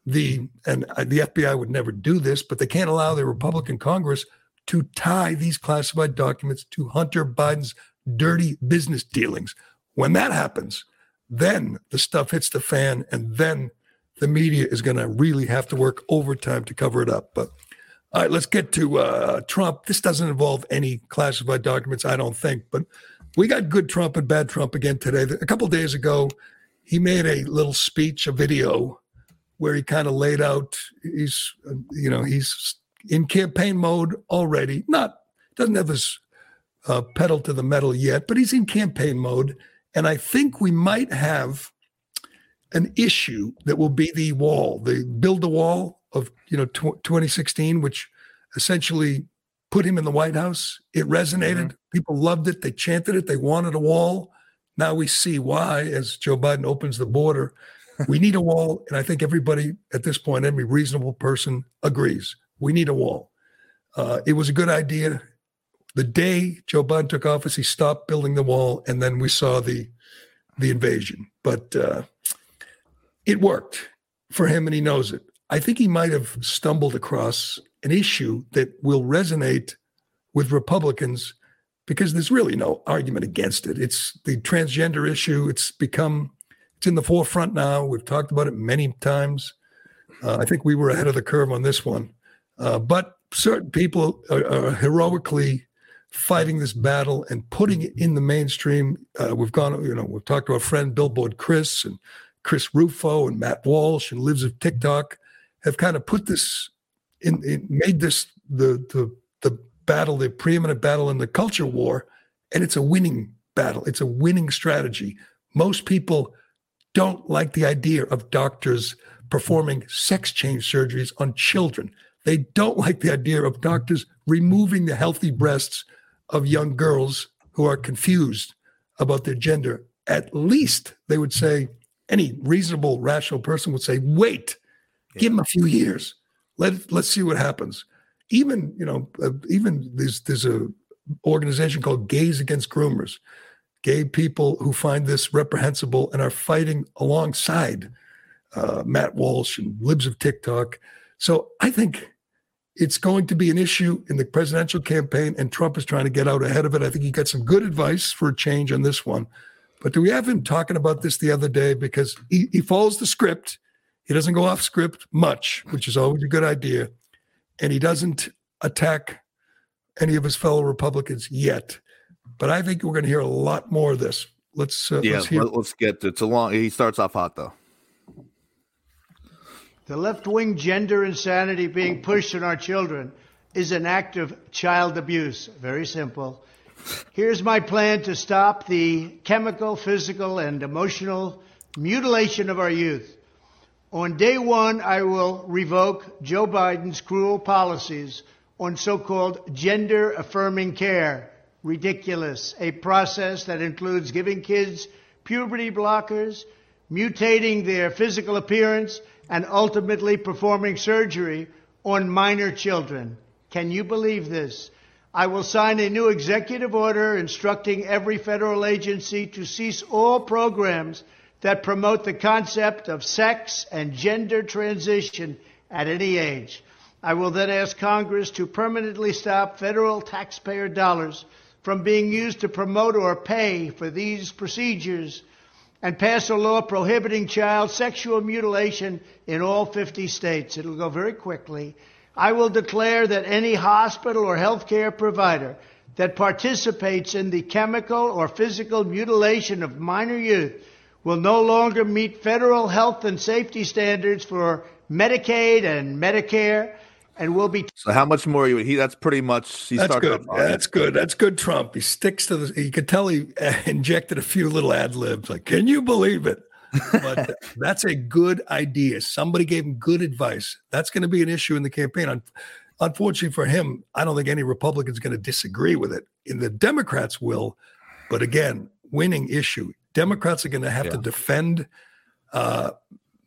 the, and the FBI would never do this, but they can't allow the Republican Congress to tie these classified documents to Hunter Biden's dirty business dealings. When that happens, then the stuff hits the fan, and then the media is going to really have to work overtime to cover it up. But all right, let's get to uh, Trump. This doesn't involve any classified documents, I don't think, but we got good Trump and bad Trump again today. A couple days ago, he made a little speech, a video, where he kind of laid out he's, you know, he's in campaign mode already. Not doesn't have his uh, pedal to the metal yet, but he's in campaign mode. And I think we might have an issue that will be the wall, the build the wall of you know tw- 2016, which essentially put him in the White House. It resonated. Mm-hmm. People loved it. They chanted it. They wanted a wall. Now we see why as Joe Biden opens the border. we need a wall. And I think everybody at this point, every reasonable person agrees. We need a wall. Uh, it was a good idea. The day Joe Biden took office, he stopped building the wall, and then we saw the the invasion. But uh, it worked for him, and he knows it. I think he might have stumbled across an issue that will resonate with Republicans because there's really no argument against it. It's the transgender issue. It's become it's in the forefront now. We've talked about it many times. Uh, I think we were ahead of the curve on this one, uh, but certain people are, are heroically fighting this battle and putting it in the mainstream. Uh, we've gone, you know, we've talked to our friend Billboard Chris and Chris Rufo and Matt Walsh and Libs of TikTok have kind of put this in, in made this the the the battle, the preeminent battle in the culture war, and it's a winning battle. It's a winning strategy. Most people don't like the idea of doctors performing sex change surgeries on children. They don't like the idea of doctors removing the healthy breasts of young girls who are confused about their gender. At least they would say, any reasonable, rational person would say, wait, yeah. give them a few years. Let let's see what happens. Even you know, uh, even there's there's a organization called Gays Against Groomers, gay people who find this reprehensible and are fighting alongside uh, Matt Walsh and Libs of TikTok. So I think it's going to be an issue in the presidential campaign, and Trump is trying to get out ahead of it. I think he got some good advice for a change on this one. But do we have him talking about this the other day? Because he, he follows the script. He doesn't go off script much, which is always a good idea. And he doesn't attack any of his fellow Republicans yet. But I think we're going to hear a lot more of this. Let's uh, yeah, let's, hear- let's get to, it's a long. He starts off hot though. The left wing gender insanity being pushed on our children is an act of child abuse. Very simple. Here's my plan to stop the chemical, physical, and emotional mutilation of our youth. On day one, I will revoke Joe Biden's cruel policies on so called gender affirming care. Ridiculous. A process that includes giving kids puberty blockers, mutating their physical appearance, and ultimately performing surgery on minor children. Can you believe this? I will sign a new executive order instructing every federal agency to cease all programs that promote the concept of sex and gender transition at any age. I will then ask Congress to permanently stop federal taxpayer dollars from being used to promote or pay for these procedures and pass a law prohibiting child sexual mutilation in all 50 states. It'll go very quickly. I will declare that any hospital or healthcare provider that participates in the chemical or physical mutilation of minor youth will no longer meet federal health and safety standards for Medicaid and Medicare and we'll be. So how much more you? He that's pretty much. He that's good. That's good. That's good. Trump. He sticks to the. You could tell he injected a few little ad libs. Like, can you believe it? but that's a good idea. Somebody gave him good advice. That's going to be an issue in the campaign. Unfortunately for him, I don't think any Republican's going to disagree with it. And the Democrats will, but again, winning issue. Democrats are going to have yeah. to defend uh,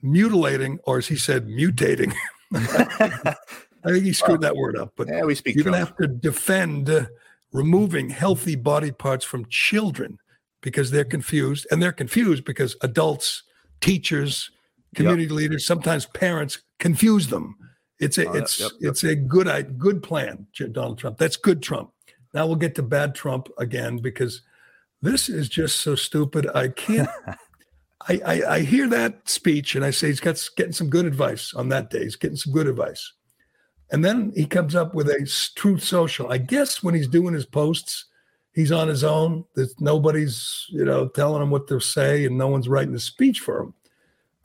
mutilating, or as he said, mutating. I think he screwed that word up. But yeah, we speak. You're going to have to defend uh, removing healthy body parts from children because they're confused, and they're confused because adults, teachers, community yep. leaders, sometimes parents confuse them. It's a oh, it's yep, yep, it's a good good plan, Donald Trump. That's good Trump. Now we'll get to bad Trump again because this is just so stupid. I can't. I, I, I hear that speech and I say he's got getting some good advice on that day. He's getting some good advice, and then he comes up with a truth social. I guess when he's doing his posts, he's on his own. There's nobody's, you know, telling him what to say, and no one's writing a speech for him.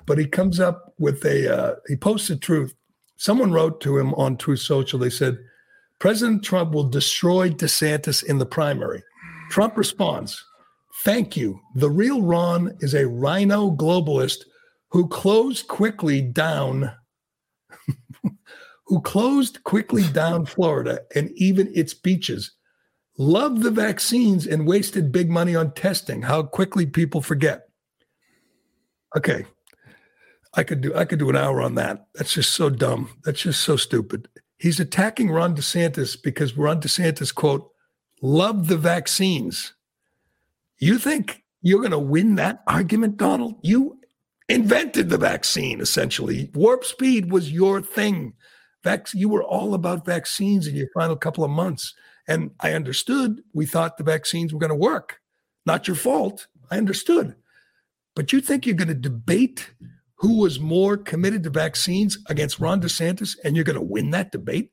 But he comes up with a uh, he posted truth. Someone wrote to him on Truth Social. They said, President Trump will destroy DeSantis in the primary. Trump responds, Thank you. The real Ron is a RINO globalist who closed quickly down who closed quickly down Florida and even its beaches loved the vaccines and wasted big money on testing. How quickly people forget. Okay. I could do I could do an hour on that. That's just so dumb. That's just so stupid. He's attacking Ron DeSantis because Ron DeSantis quote loved the vaccines. You think you're going to win that argument, Donald? You invented the vaccine essentially. Warp speed was your thing. Vac- you were all about vaccines in your final couple of months. And I understood we thought the vaccines were going to work. Not your fault. I understood. But you think you're going to debate who was more committed to vaccines against Ron DeSantis and you're going to win that debate?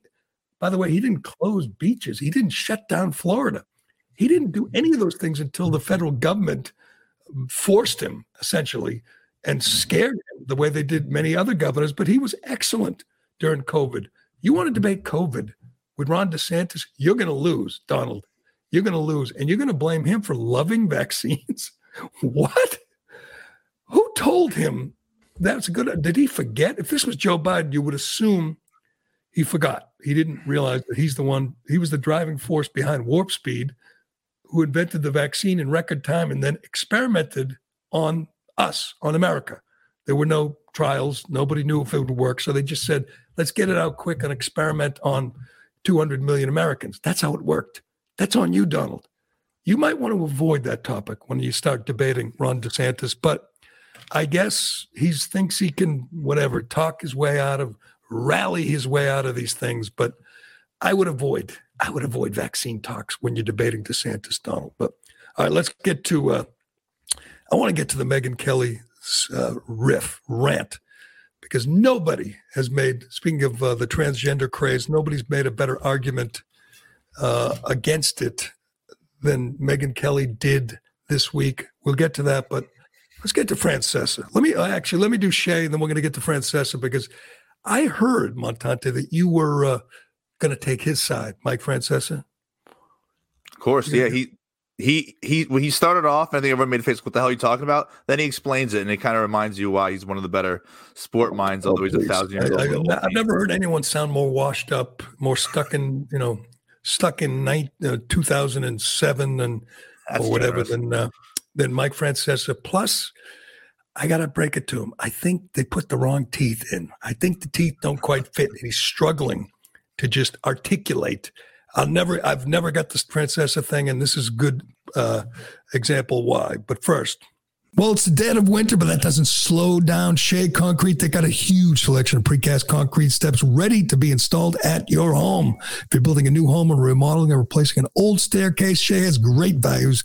By the way, he didn't close beaches, he didn't shut down Florida. He didn't do any of those things until the federal government forced him, essentially, and scared him the way they did many other governors. But he was excellent during COVID. You want to debate COVID? with Ron DeSantis, you're going to lose, Donald. You're going to lose. And you're going to blame him for loving vaccines? what? Who told him that's good? Did he forget? If this was Joe Biden, you would assume he forgot. He didn't realize that he's the one, he was the driving force behind Warp Speed, who invented the vaccine in record time and then experimented on us, on America. There were no trials. Nobody knew if it would work. So they just said, let's get it out quick and experiment on 200 million Americans. That's how it worked. That's on you, Donald. You might want to avoid that topic when you start debating Ron DeSantis, but I guess he thinks he can, whatever, talk his way out of, rally his way out of these things. But I would avoid, I would avoid vaccine talks when you're debating DeSantis, Donald. But all right, let's get to, uh, I want to get to the Megyn Kelly uh, riff, rant because nobody has made, speaking of uh, the transgender craze, nobody's made a better argument uh, against it than Megyn Kelly did this week. We'll get to that, but Let's get to Francesa. Let me uh, actually let me do Shea, and then we're going to get to Francesa because I heard Montante that you were uh, going to take his side, Mike Francesa. Of course, yeah. He he he when he started off, I think everyone made a face. What the hell are you talking about? Then he explains it, and it kind of reminds you why he's one of the better sport minds, although he's a thousand years I, old. I, have never heard anyone sound more washed up, more stuck in you know stuck in night, uh, 2007 and That's or whatever than uh, than Mike Francesa. Plus, I got to break it to him. I think they put the wrong teeth in. I think the teeth don't quite fit. and He's struggling to just articulate. I'll never, I've never got this Francesa thing, and this is good uh, example why. But first, well, it's the dead of winter, but that doesn't slow down Shea Concrete. They got a huge selection of precast concrete steps ready to be installed at your home. If you're building a new home or remodeling or replacing an old staircase, Shea has great values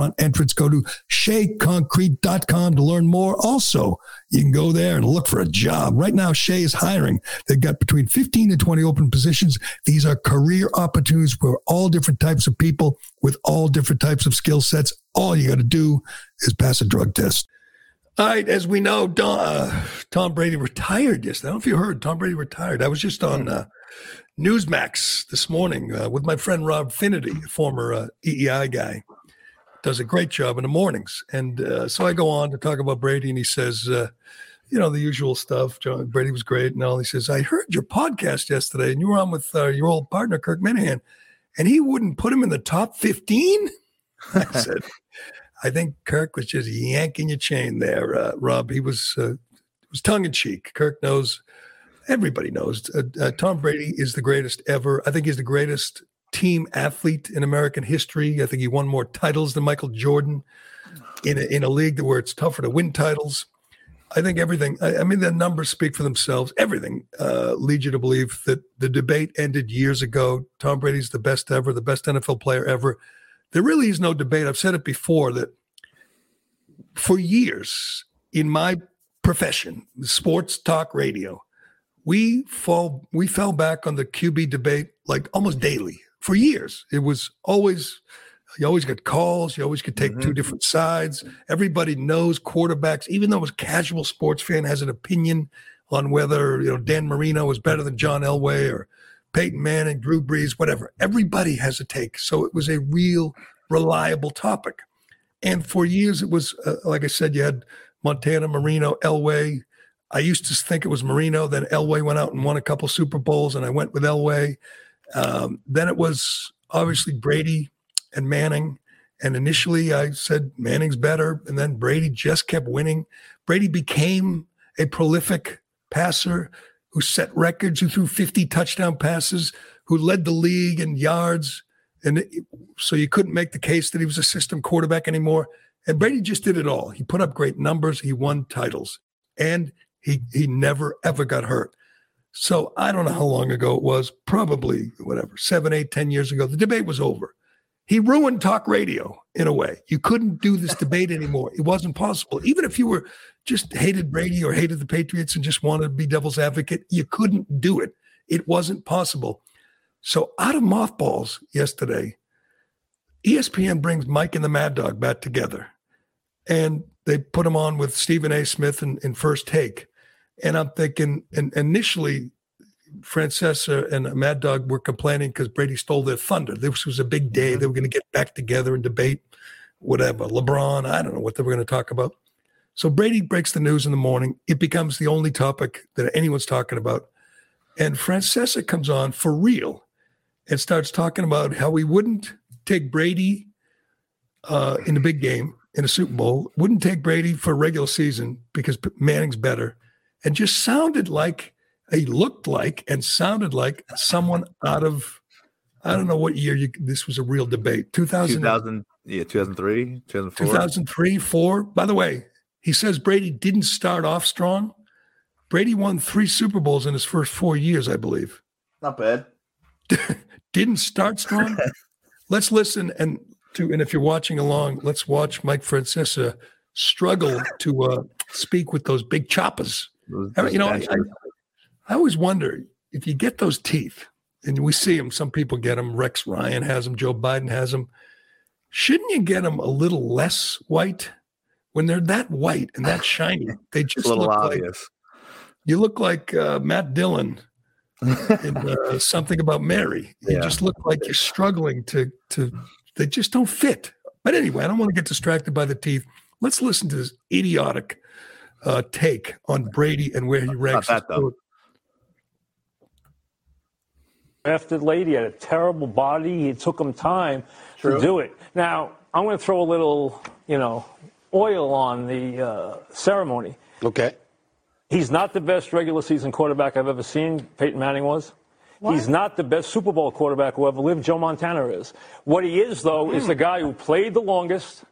entrance. Go to sheaconcrete.com to learn more. Also, you can go there and look for a job. Right now, Shea is hiring. They've got between 15 and 20 open positions. These are career opportunities for all different types of people with all different types of skill sets. All you got to do is pass a drug test. All right, as we know, Don, uh, Tom Brady retired yesterday. I don't know if you heard. Tom Brady retired. I was just on uh, Newsmax this morning uh, with my friend Rob Finnerty, former uh, EEI guy. Does a great job in the mornings. And uh, so I go on to talk about Brady, and he says, uh, you know, the usual stuff. John Brady was great and all. He says, I heard your podcast yesterday, and you were on with uh, your old partner, Kirk Minihane, and he wouldn't put him in the top 15. I said, I think Kirk was just yanking your chain there, uh, Rob. He was, it was tongue in cheek. Kirk knows everybody knows uh, uh, Tom Brady is the greatest ever. I think he's the greatest team athlete in American history. I think he won more titles than Michael Jordan in a, in a league where it's tougher to win titles. I think everything. I, I mean, the numbers speak for themselves. Everything uh, leads you to believe that the debate ended years ago. Tom Brady's the best ever, the best NFL player ever. There really is no debate. I've said it before that for years in my profession, sports talk radio, we fall we fell back on the QB debate like almost daily for years. It was always you always get calls, you always could take mm-hmm. two different sides. Everybody knows quarterbacks, even though a casual sports fan has an opinion on whether you know Dan Marino is better than John Elway or Peyton Manning, Drew Brees, whatever. Everybody has a take. So it was a real reliable topic. And for years, it was, uh, like I said, you had Montana, Marino, Elway, I used to think it was Marino. Then Elway went out and won a couple Super Bowls, and I went with Elway. Um, then it was obviously Brady and Manning. And initially I said Manning's better. And then Brady just kept winning. Brady became a prolific passer who set records, who threw 50 touchdown passes, who led the league in yards. And it, so you couldn't make the case that he was a system quarterback anymore. And Brady just did it all. He put up great numbers, he won titles, and he he never ever got hurt. So I don't know how long ago it was, probably whatever, seven, eight, ten years ago. The debate was over. He ruined talk radio in a way. You couldn't do this debate anymore. It wasn't possible. Even if you were just hated Brady or hated the Patriots and just wanted to be devil's advocate, you couldn't do it. It wasn't possible. So out of mothballs yesterday, ESPN brings Mike and the Mad Dog back together. And they put him on with Stephen A. Smith in, in first take. And I'm thinking, and initially, Francesa and Mad Dog were complaining because Brady stole their thunder. This was a big day. Mm-hmm. They were going to get back together and debate whatever, LeBron. I don't know what they were going to talk about. So Brady breaks the news in the morning. It becomes the only topic that anyone's talking about. And Francesa comes on for real and starts talking about how he wouldn't take Brady uh, in the big game in a Super Bowl, wouldn't take Brady for a regular season because Manning's better and just sounded like he looked like and sounded like someone out of I don't know what year you, this was a real debate. 2000, 2000 yeah, 2003, 2004. 2003, 4. By the way, He says Brady didn't start off strong. Brady won three Super Bowls in his first four years, I believe. Not bad. didn't start strong. let's listen and to and if you're watching along, let's watch Mike Francesa struggle to uh, speak with those big choppers. You know, I, I, I always wonder if you get those teeth, and we see them. Some people get them. Rex Ryan has them. Joe Biden has them. Shouldn't you get them a little less white? When they're that white and that shiny, they just look obvious. like you look like uh, Matt Dillon in uh, something about Mary. You yeah. just look like you're struggling to to. They just don't fit. But anyway, I don't want to get distracted by the teeth. Let's listen to this idiotic uh, take on Brady and where he ranks. Not that, though. Drafted lady had a terrible body. It took him time True. to do it. Now I'm going to throw a little, you know, oil on the uh, ceremony. Okay. He's not the best regular season quarterback I've ever seen. Peyton Manning was. What? He's not the best Super Bowl quarterback who ever lived. Joe Montana is. What he is, though, mm. is the guy who played the longest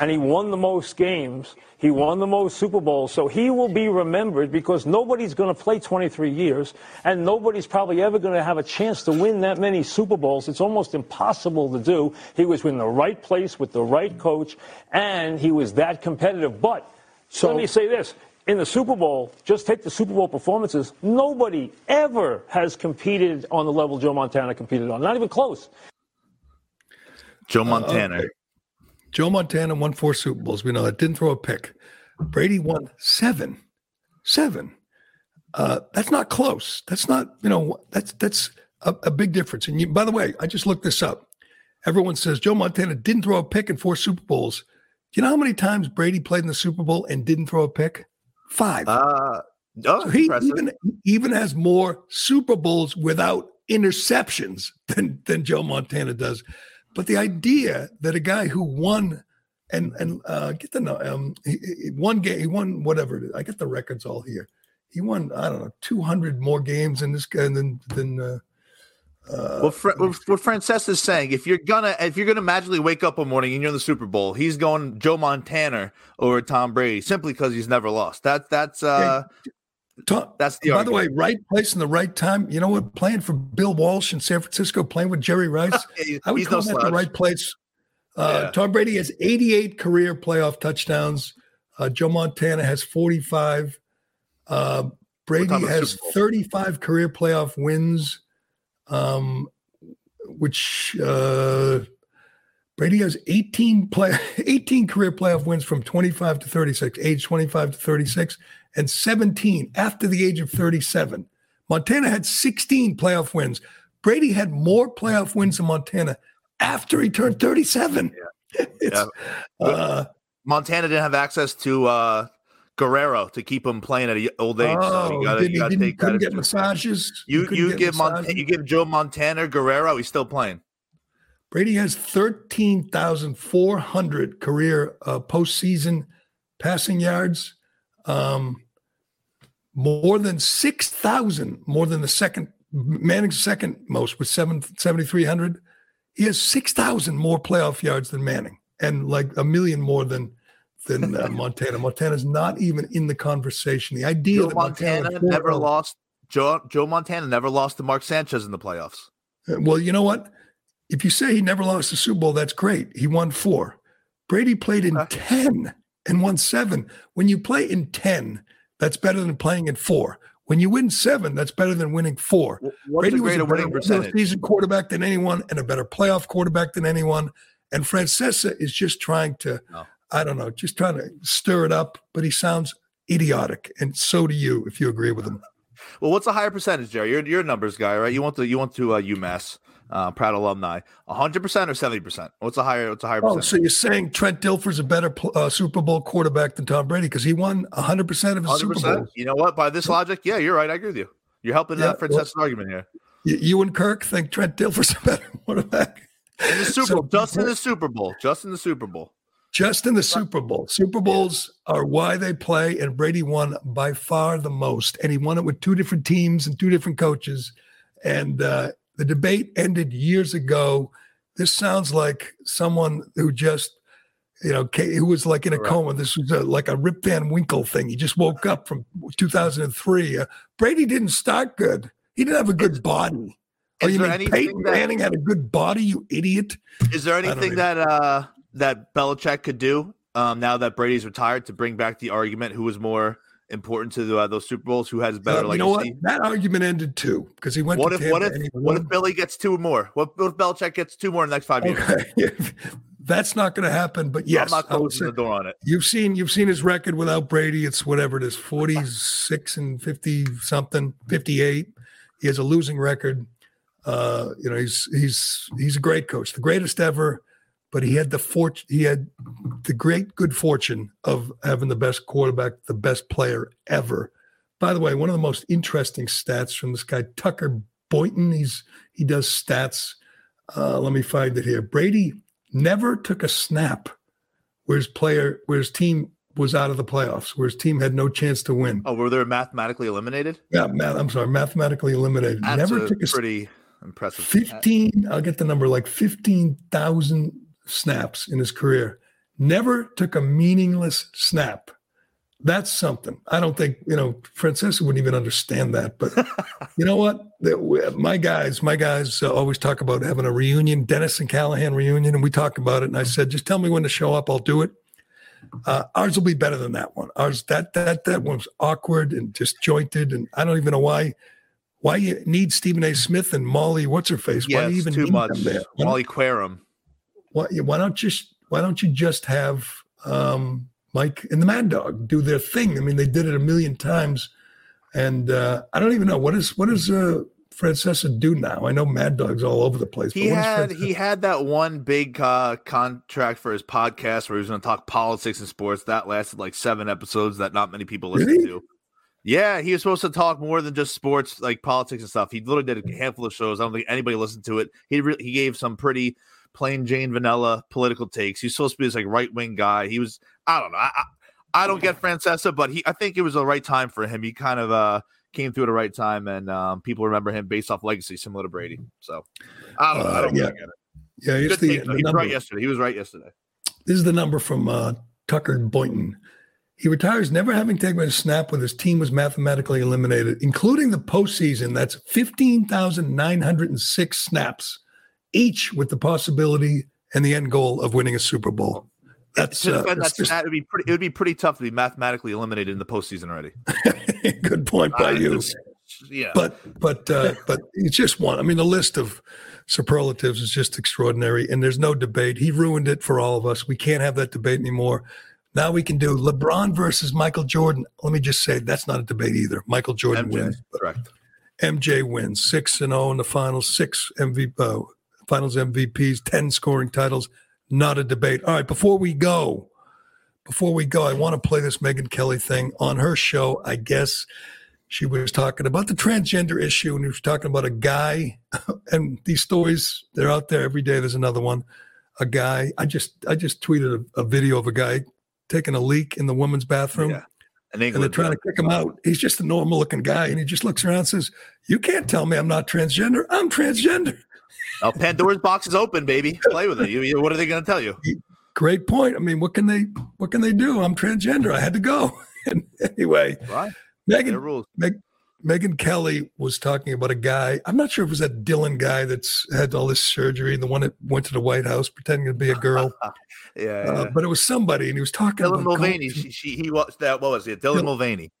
and he won the most games. He won the most Super Bowls. So he will be remembered because nobody's going to play 23 years and nobody's probably ever going to have a chance to win that many Super Bowls. It's almost impossible to do. He was in the right place with the right coach and he was that competitive. But so let me say this in the Super Bowl, just take the Super Bowl performances, nobody ever has competed on the level Joe Montana competed on. Not even close. Joe Montana. Uh, okay. Joe Montana won four Super Bowls. We know that. Didn't throw a pick. Brady won seven. Seven. Uh, that's not close. That's not, you know, that's that's a, a big difference. And you, by the way, I just looked this up. Everyone says Joe Montana didn't throw a pick in four Super Bowls. Do you know how many times Brady played in the Super Bowl and didn't throw a pick? Five. Uh, oh, so he even even has more Super Bowls without interceptions than than Joe Montana does. But the idea that a guy who won and and uh, get the um he, he one game he won whatever I get the records all here. He won I don't know 200 more games in this guy than than uh, uh, well, Fra- what Francesa is saying, if you're gonna if you're gonna magically wake up one morning and you're in the Super Bowl, he's going Joe Montana over Tom Brady simply because he's never lost. That that's uh Tom, that's the by argument. the way, right place in the right time. You know what? Playing for Bill Walsh in San Francisco, playing with Jerry Rice, I would call no that the right place. Uh, yeah. Tom Brady has 88 career playoff touchdowns. Uh, Joe Montana has 45. Uh, Brady has 35 career playoff wins um, which uh, Brady has 18 play 18 career playoff wins from 25 to 36, age 25 to 36, and 17 after the age of 37. Montana had 16 playoff wins. Brady had more playoff wins than Montana after he turned 37. Yeah. yeah. Uh, Montana didn't have access to uh, Guerrero to keep him playing at an old age. Oh, so you gotta, did, you gotta take couldn't get massages. You you give Montana, you give Joe Montana Guerrero, he's still playing. Brady has thirteen thousand four hundred career uh, postseason passing yards, um, more than six thousand, more than the second Manning's second most with seven seventy three hundred. He has six thousand more playoff yards than Manning, and like a million more than than uh, Montana. Montana's not even in the conversation. The idea Joe that Montana, Montana never lost. Joe Joe Montana never lost to Mark Sanchez in the playoffs. Uh, well, you know what? If you say he never lost the Super Bowl, that's great. He won four. Brady played in okay. ten and won seven. When you play in ten, that's better than playing in four. When you win seven, that's better than winning four. What's Brady was a better percentage? season quarterback than anyone and a better playoff quarterback than anyone. And Francesa is just trying to no. I don't know, just trying to stir it up, but he sounds idiotic. And so do you, if you agree with him. Well, what's a higher percentage, Gerry? You're, you're a numbers guy, right? You want to you want to uh, UMass, uh, proud alumni. hundred percent or seventy percent? What's a higher? What's a higher? Oh, percentage? so you're saying Trent Dilfer's a better uh, Super Bowl quarterback than Tom Brady because he won hundred percent of his 100%? Super Bowls. You know what? By this logic, yeah, you're right. I agree with you. You're helping yeah, that Francesa's well, argument here. You and Kirk think Trent Dilfer's a better quarterback in the Super so, Bowl, just in the Super Bowl, just in the Super Bowl just in the Super Bowl. Super Bowls are why they play, and Brady won by far the most. And he won it with two different teams and two different coaches. And uh, the debate ended years ago. This sounds like someone who just you know, who was like in a coma. This was a, like a Rip Van Winkle thing. He just woke up from 2003. Uh, Brady didn't start good. He didn't have a good body. Oh, you mean Peyton that, Manning had a good body, you idiot? Is there anything that uh that Belichick could do um, now that Brady's retired to bring back the argument who was more important to the, uh, those Super Bowls? Who has better? Uh, you know what? That argument ended too because he went. What if? what if? What if Billy gets two more? What, what if Belichick gets two more in the next five years? Okay. That's not going to happen. But yes, I'm not closing the door on it. You've seen you've seen his record without Brady. It's whatever it is, 46 and 50 something, 58. He has a losing record. Uh, you know, he's he's he's a great coach, the greatest ever. But he had the fort he had the great good fortune of having the best quarterback, the best player ever. By the way, one of the most interesting stats from this guy Tucker Boynton. He's he does stats. Uh, let me find it here. Brady never took a snap where his player, where his team was out of the playoffs, where his team had no chance to win. Oh, were they mathematically eliminated? Yeah, math, I'm sorry, mathematically eliminated. That's never a took a pretty impressive. 15, I'll get the number like 15,000 snaps in his career. Never took a meaningless snap that's something. I don't think you know Francesa wouldn't even understand that. But you know what? My guys, my guys uh, always talk about having a reunion, Dennis and Callahan reunion, and we talk about it. And I said, just tell me when to show up. I'll do it. Uh, ours will be better than that one. Ours that that that one's awkward and disjointed, and I don't even know why. Why you need Stephen A. Smith and Molly? What's her face? Yeah, why do you even too much. There? Molly Qerim. Why, why don't just why don't you just have um, Mike and the Mad Dog do their thing. I mean, they did it a million times, and uh, I don't even know what is what does uh, Francesa do now. I know Mad Dog's all over the place. He had he had that one big uh, contract for his podcast where he was going to talk politics and sports. That lasted like seven episodes that not many people listened really? to. Yeah, he was supposed to talk more than just sports, like politics and stuff. He literally did a handful of shows. I don't think anybody listened to it. He re- he gave some pretty plain Jane vanilla political takes. He's supposed to be this like right wing guy. He was I don't know. I, I don't get Francesa, but he I think it was the right time for him. He kind of uh came through at the right time, and um, people remember him based off legacy, similar to Brady. So I don't know. I don't uh, yeah. get it. Yeah, the, the he was right yesterday. He was right yesterday. This is the number from uh, Tucker Boynton. He retires never having taken a snap when his team was mathematically eliminated, including the postseason. That's 15,906 snaps, each with the possibility and the end goal of winning a Super Bowl that's to defend uh, that it would be pretty. It would be pretty tough to be mathematically eliminated in the postseason already. Good point by uh, you. Yeah, but but uh, but it's just one. I mean, the list of superlatives is just extraordinary, and there's no debate. He ruined it for all of us. We can't have that debate anymore. Now we can do LeBron versus Michael Jordan. Let me just say that's not a debate either. Michael Jordan MJ, wins. Correct. MJ wins six and zero oh in the finals, six MVP, uh, finals MVPs, ten scoring titles not a debate. All right, before we go, before we go, I want to play this Megyn Kelly thing on her show. I guess she was talking about the transgender issue and he was talking about a guy and these stories they're out there every day. There's another one. A guy, I just I just tweeted a, a video of a guy taking a leak in the women's bathroom. Yeah. and they're trying to kick him out. He's just a normal looking guy. And he just looks around and says, You can't tell me I'm not transgender. I'm transgender. Now Pandora's box is open, baby. Play with it. You, what are they going to tell you? Great point. I mean, what can they what can they do? I'm transgender. I had to go. and anyway, right. Megyn, Meg, Megyn Kelly was talking about a guy. I'm not sure if it was that Dylan guy that's had all this surgery, the one that went to the White House pretending to be a girl. yeah, yeah. Uh, but it was somebody, and he was talking Dylan about Mulvaney. She, she, he was that. What was it? Dylan, Dylan Mulvaney.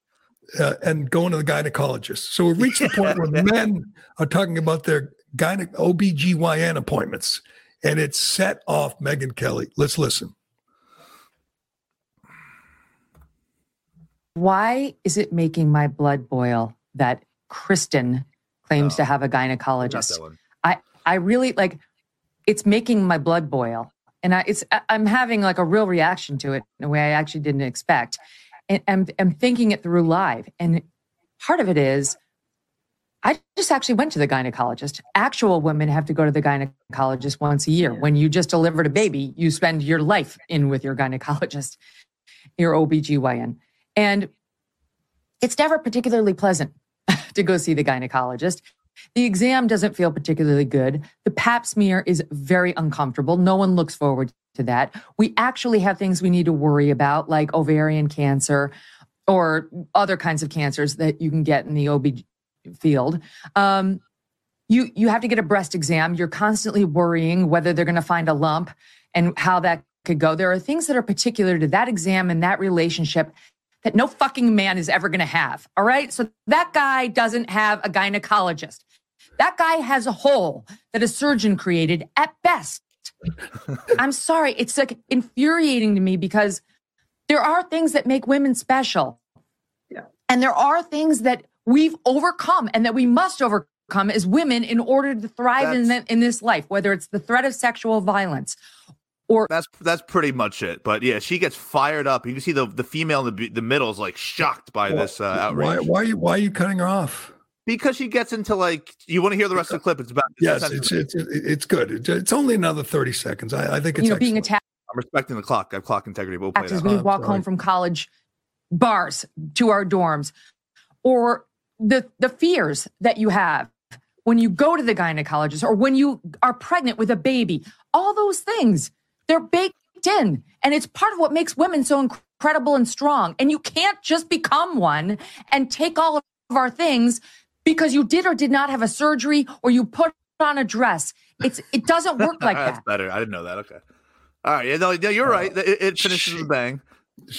Uh, and going to the gynecologist. So we reached the point where men are talking about their gyne- OBGYN appointments. And it set off Megyn Kelly. Let's listen. Why is it making my blood boil that Kristen claims oh, to have a gynecologist? I, I really like it's making my blood boil. And I, it's I'm having like a real reaction to it in a way I actually didn't expect. And I'm, I'm thinking it through live. And part of it is I just actually went to the gynecologist. Actual women have to go to the gynecologist once a year. When you just delivered a baby, you spend your life in with your gynecologist, your OBGYN. And it's never particularly pleasant to go see the gynecologist. The exam doesn't feel particularly good. The pap smear is very uncomfortable. No one looks forward to that. We actually have things we need to worry about, like ovarian cancer or other kinds of cancers that you can get in the OB field. Um, you you have to get a breast exam. You're constantly worrying whether they're going to find a lump and how that could go. There are things that are particular to that exam and that relationship that no fucking man is ever going to have. All right. So that guy doesn't have a gynecologist. That guy has a hole that a surgeon created at best. I'm sorry. It's like infuriating to me because there are things that make women special. Yeah. And there are things that we've overcome and that we must overcome as women in order to thrive in, the, in this life, whether it's the threat of sexual violence or that's that's pretty much it. But yeah, she gets fired up. You can see the the female in the the middle is like shocked by well, this uh, outrage. Why, why are you why are you cutting her off? Because she gets into like you want to hear the rest of the clip. It's about yes, it's it's, it's good. It's only another thirty seconds. I, I think it's you know, being attacked. I'm respecting the clock. I have clock integrity. We'll as we walk home from college bars to our dorms, or the the fears that you have when you go to the gynecologist or when you are pregnant with a baby. All those things they're baked in. And it's part of what makes women so incredible and strong. And you can't just become one and take all of our things because you did or did not have a surgery or you put on a dress. It's it doesn't work like that. That's that. better. I didn't know that. Okay. All right. Yeah, no, you're right. It, it finishes with a bang.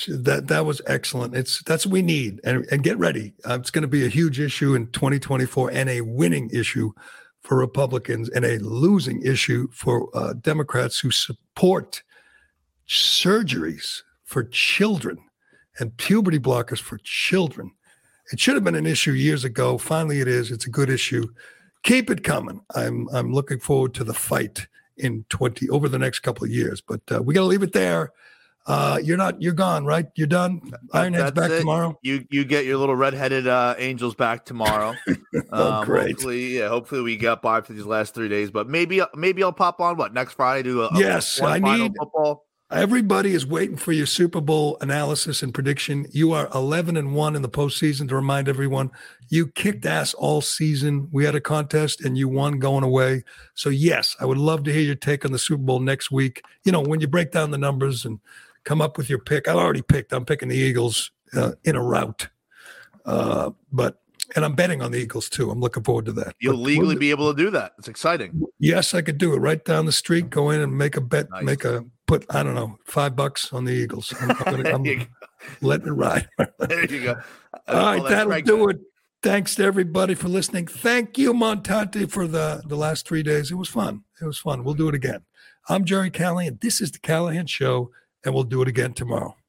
That that was excellent. It's that's what we need. And and get ready. Uh, it's going to be a huge issue in 2024 and a winning issue for Republicans and a losing issue for uh, Democrats who support surgeries for children and puberty blockers for children. It should have been an issue years ago. Finally, it is. It's a good issue. Keep it coming. I'm I'm looking forward to the fight in 20 over the next couple of years. But uh, we got to leave it there. Uh, you're not. You're gone, right? You're done. Ironhead's back it. tomorrow. You you get your little redheaded uh, angels back tomorrow. oh, um, great. Hopefully, yeah. Hopefully, we get by for these last three days. But maybe maybe I'll pop on what next Friday do a yes. I need football. Everybody is waiting for your Super Bowl analysis and prediction. You are 11 and 1 in the postseason to remind everyone you kicked ass all season. We had a contest and you won going away. So, yes, I would love to hear your take on the Super Bowl next week. You know, when you break down the numbers and come up with your pick. I've already picked. I'm picking the Eagles uh, in a route. Uh, but and I'm betting on the Eagles too. I'm looking forward to that. You'll but legally be able to do that. It's exciting. Yes, I could do it right down the street. Go in and make a bet. Nice. Make a put. I don't know, five bucks on the Eagles. I'm, I'm, gonna, I'm letting it ride. there you go. All right, that'll do it. Thanks to everybody for listening. Thank you, Montante, for the the last three days. It was fun. It was fun. We'll do it again. I'm Gerry Callahan. This is the Callahan Show and we'll do it again tomorrow.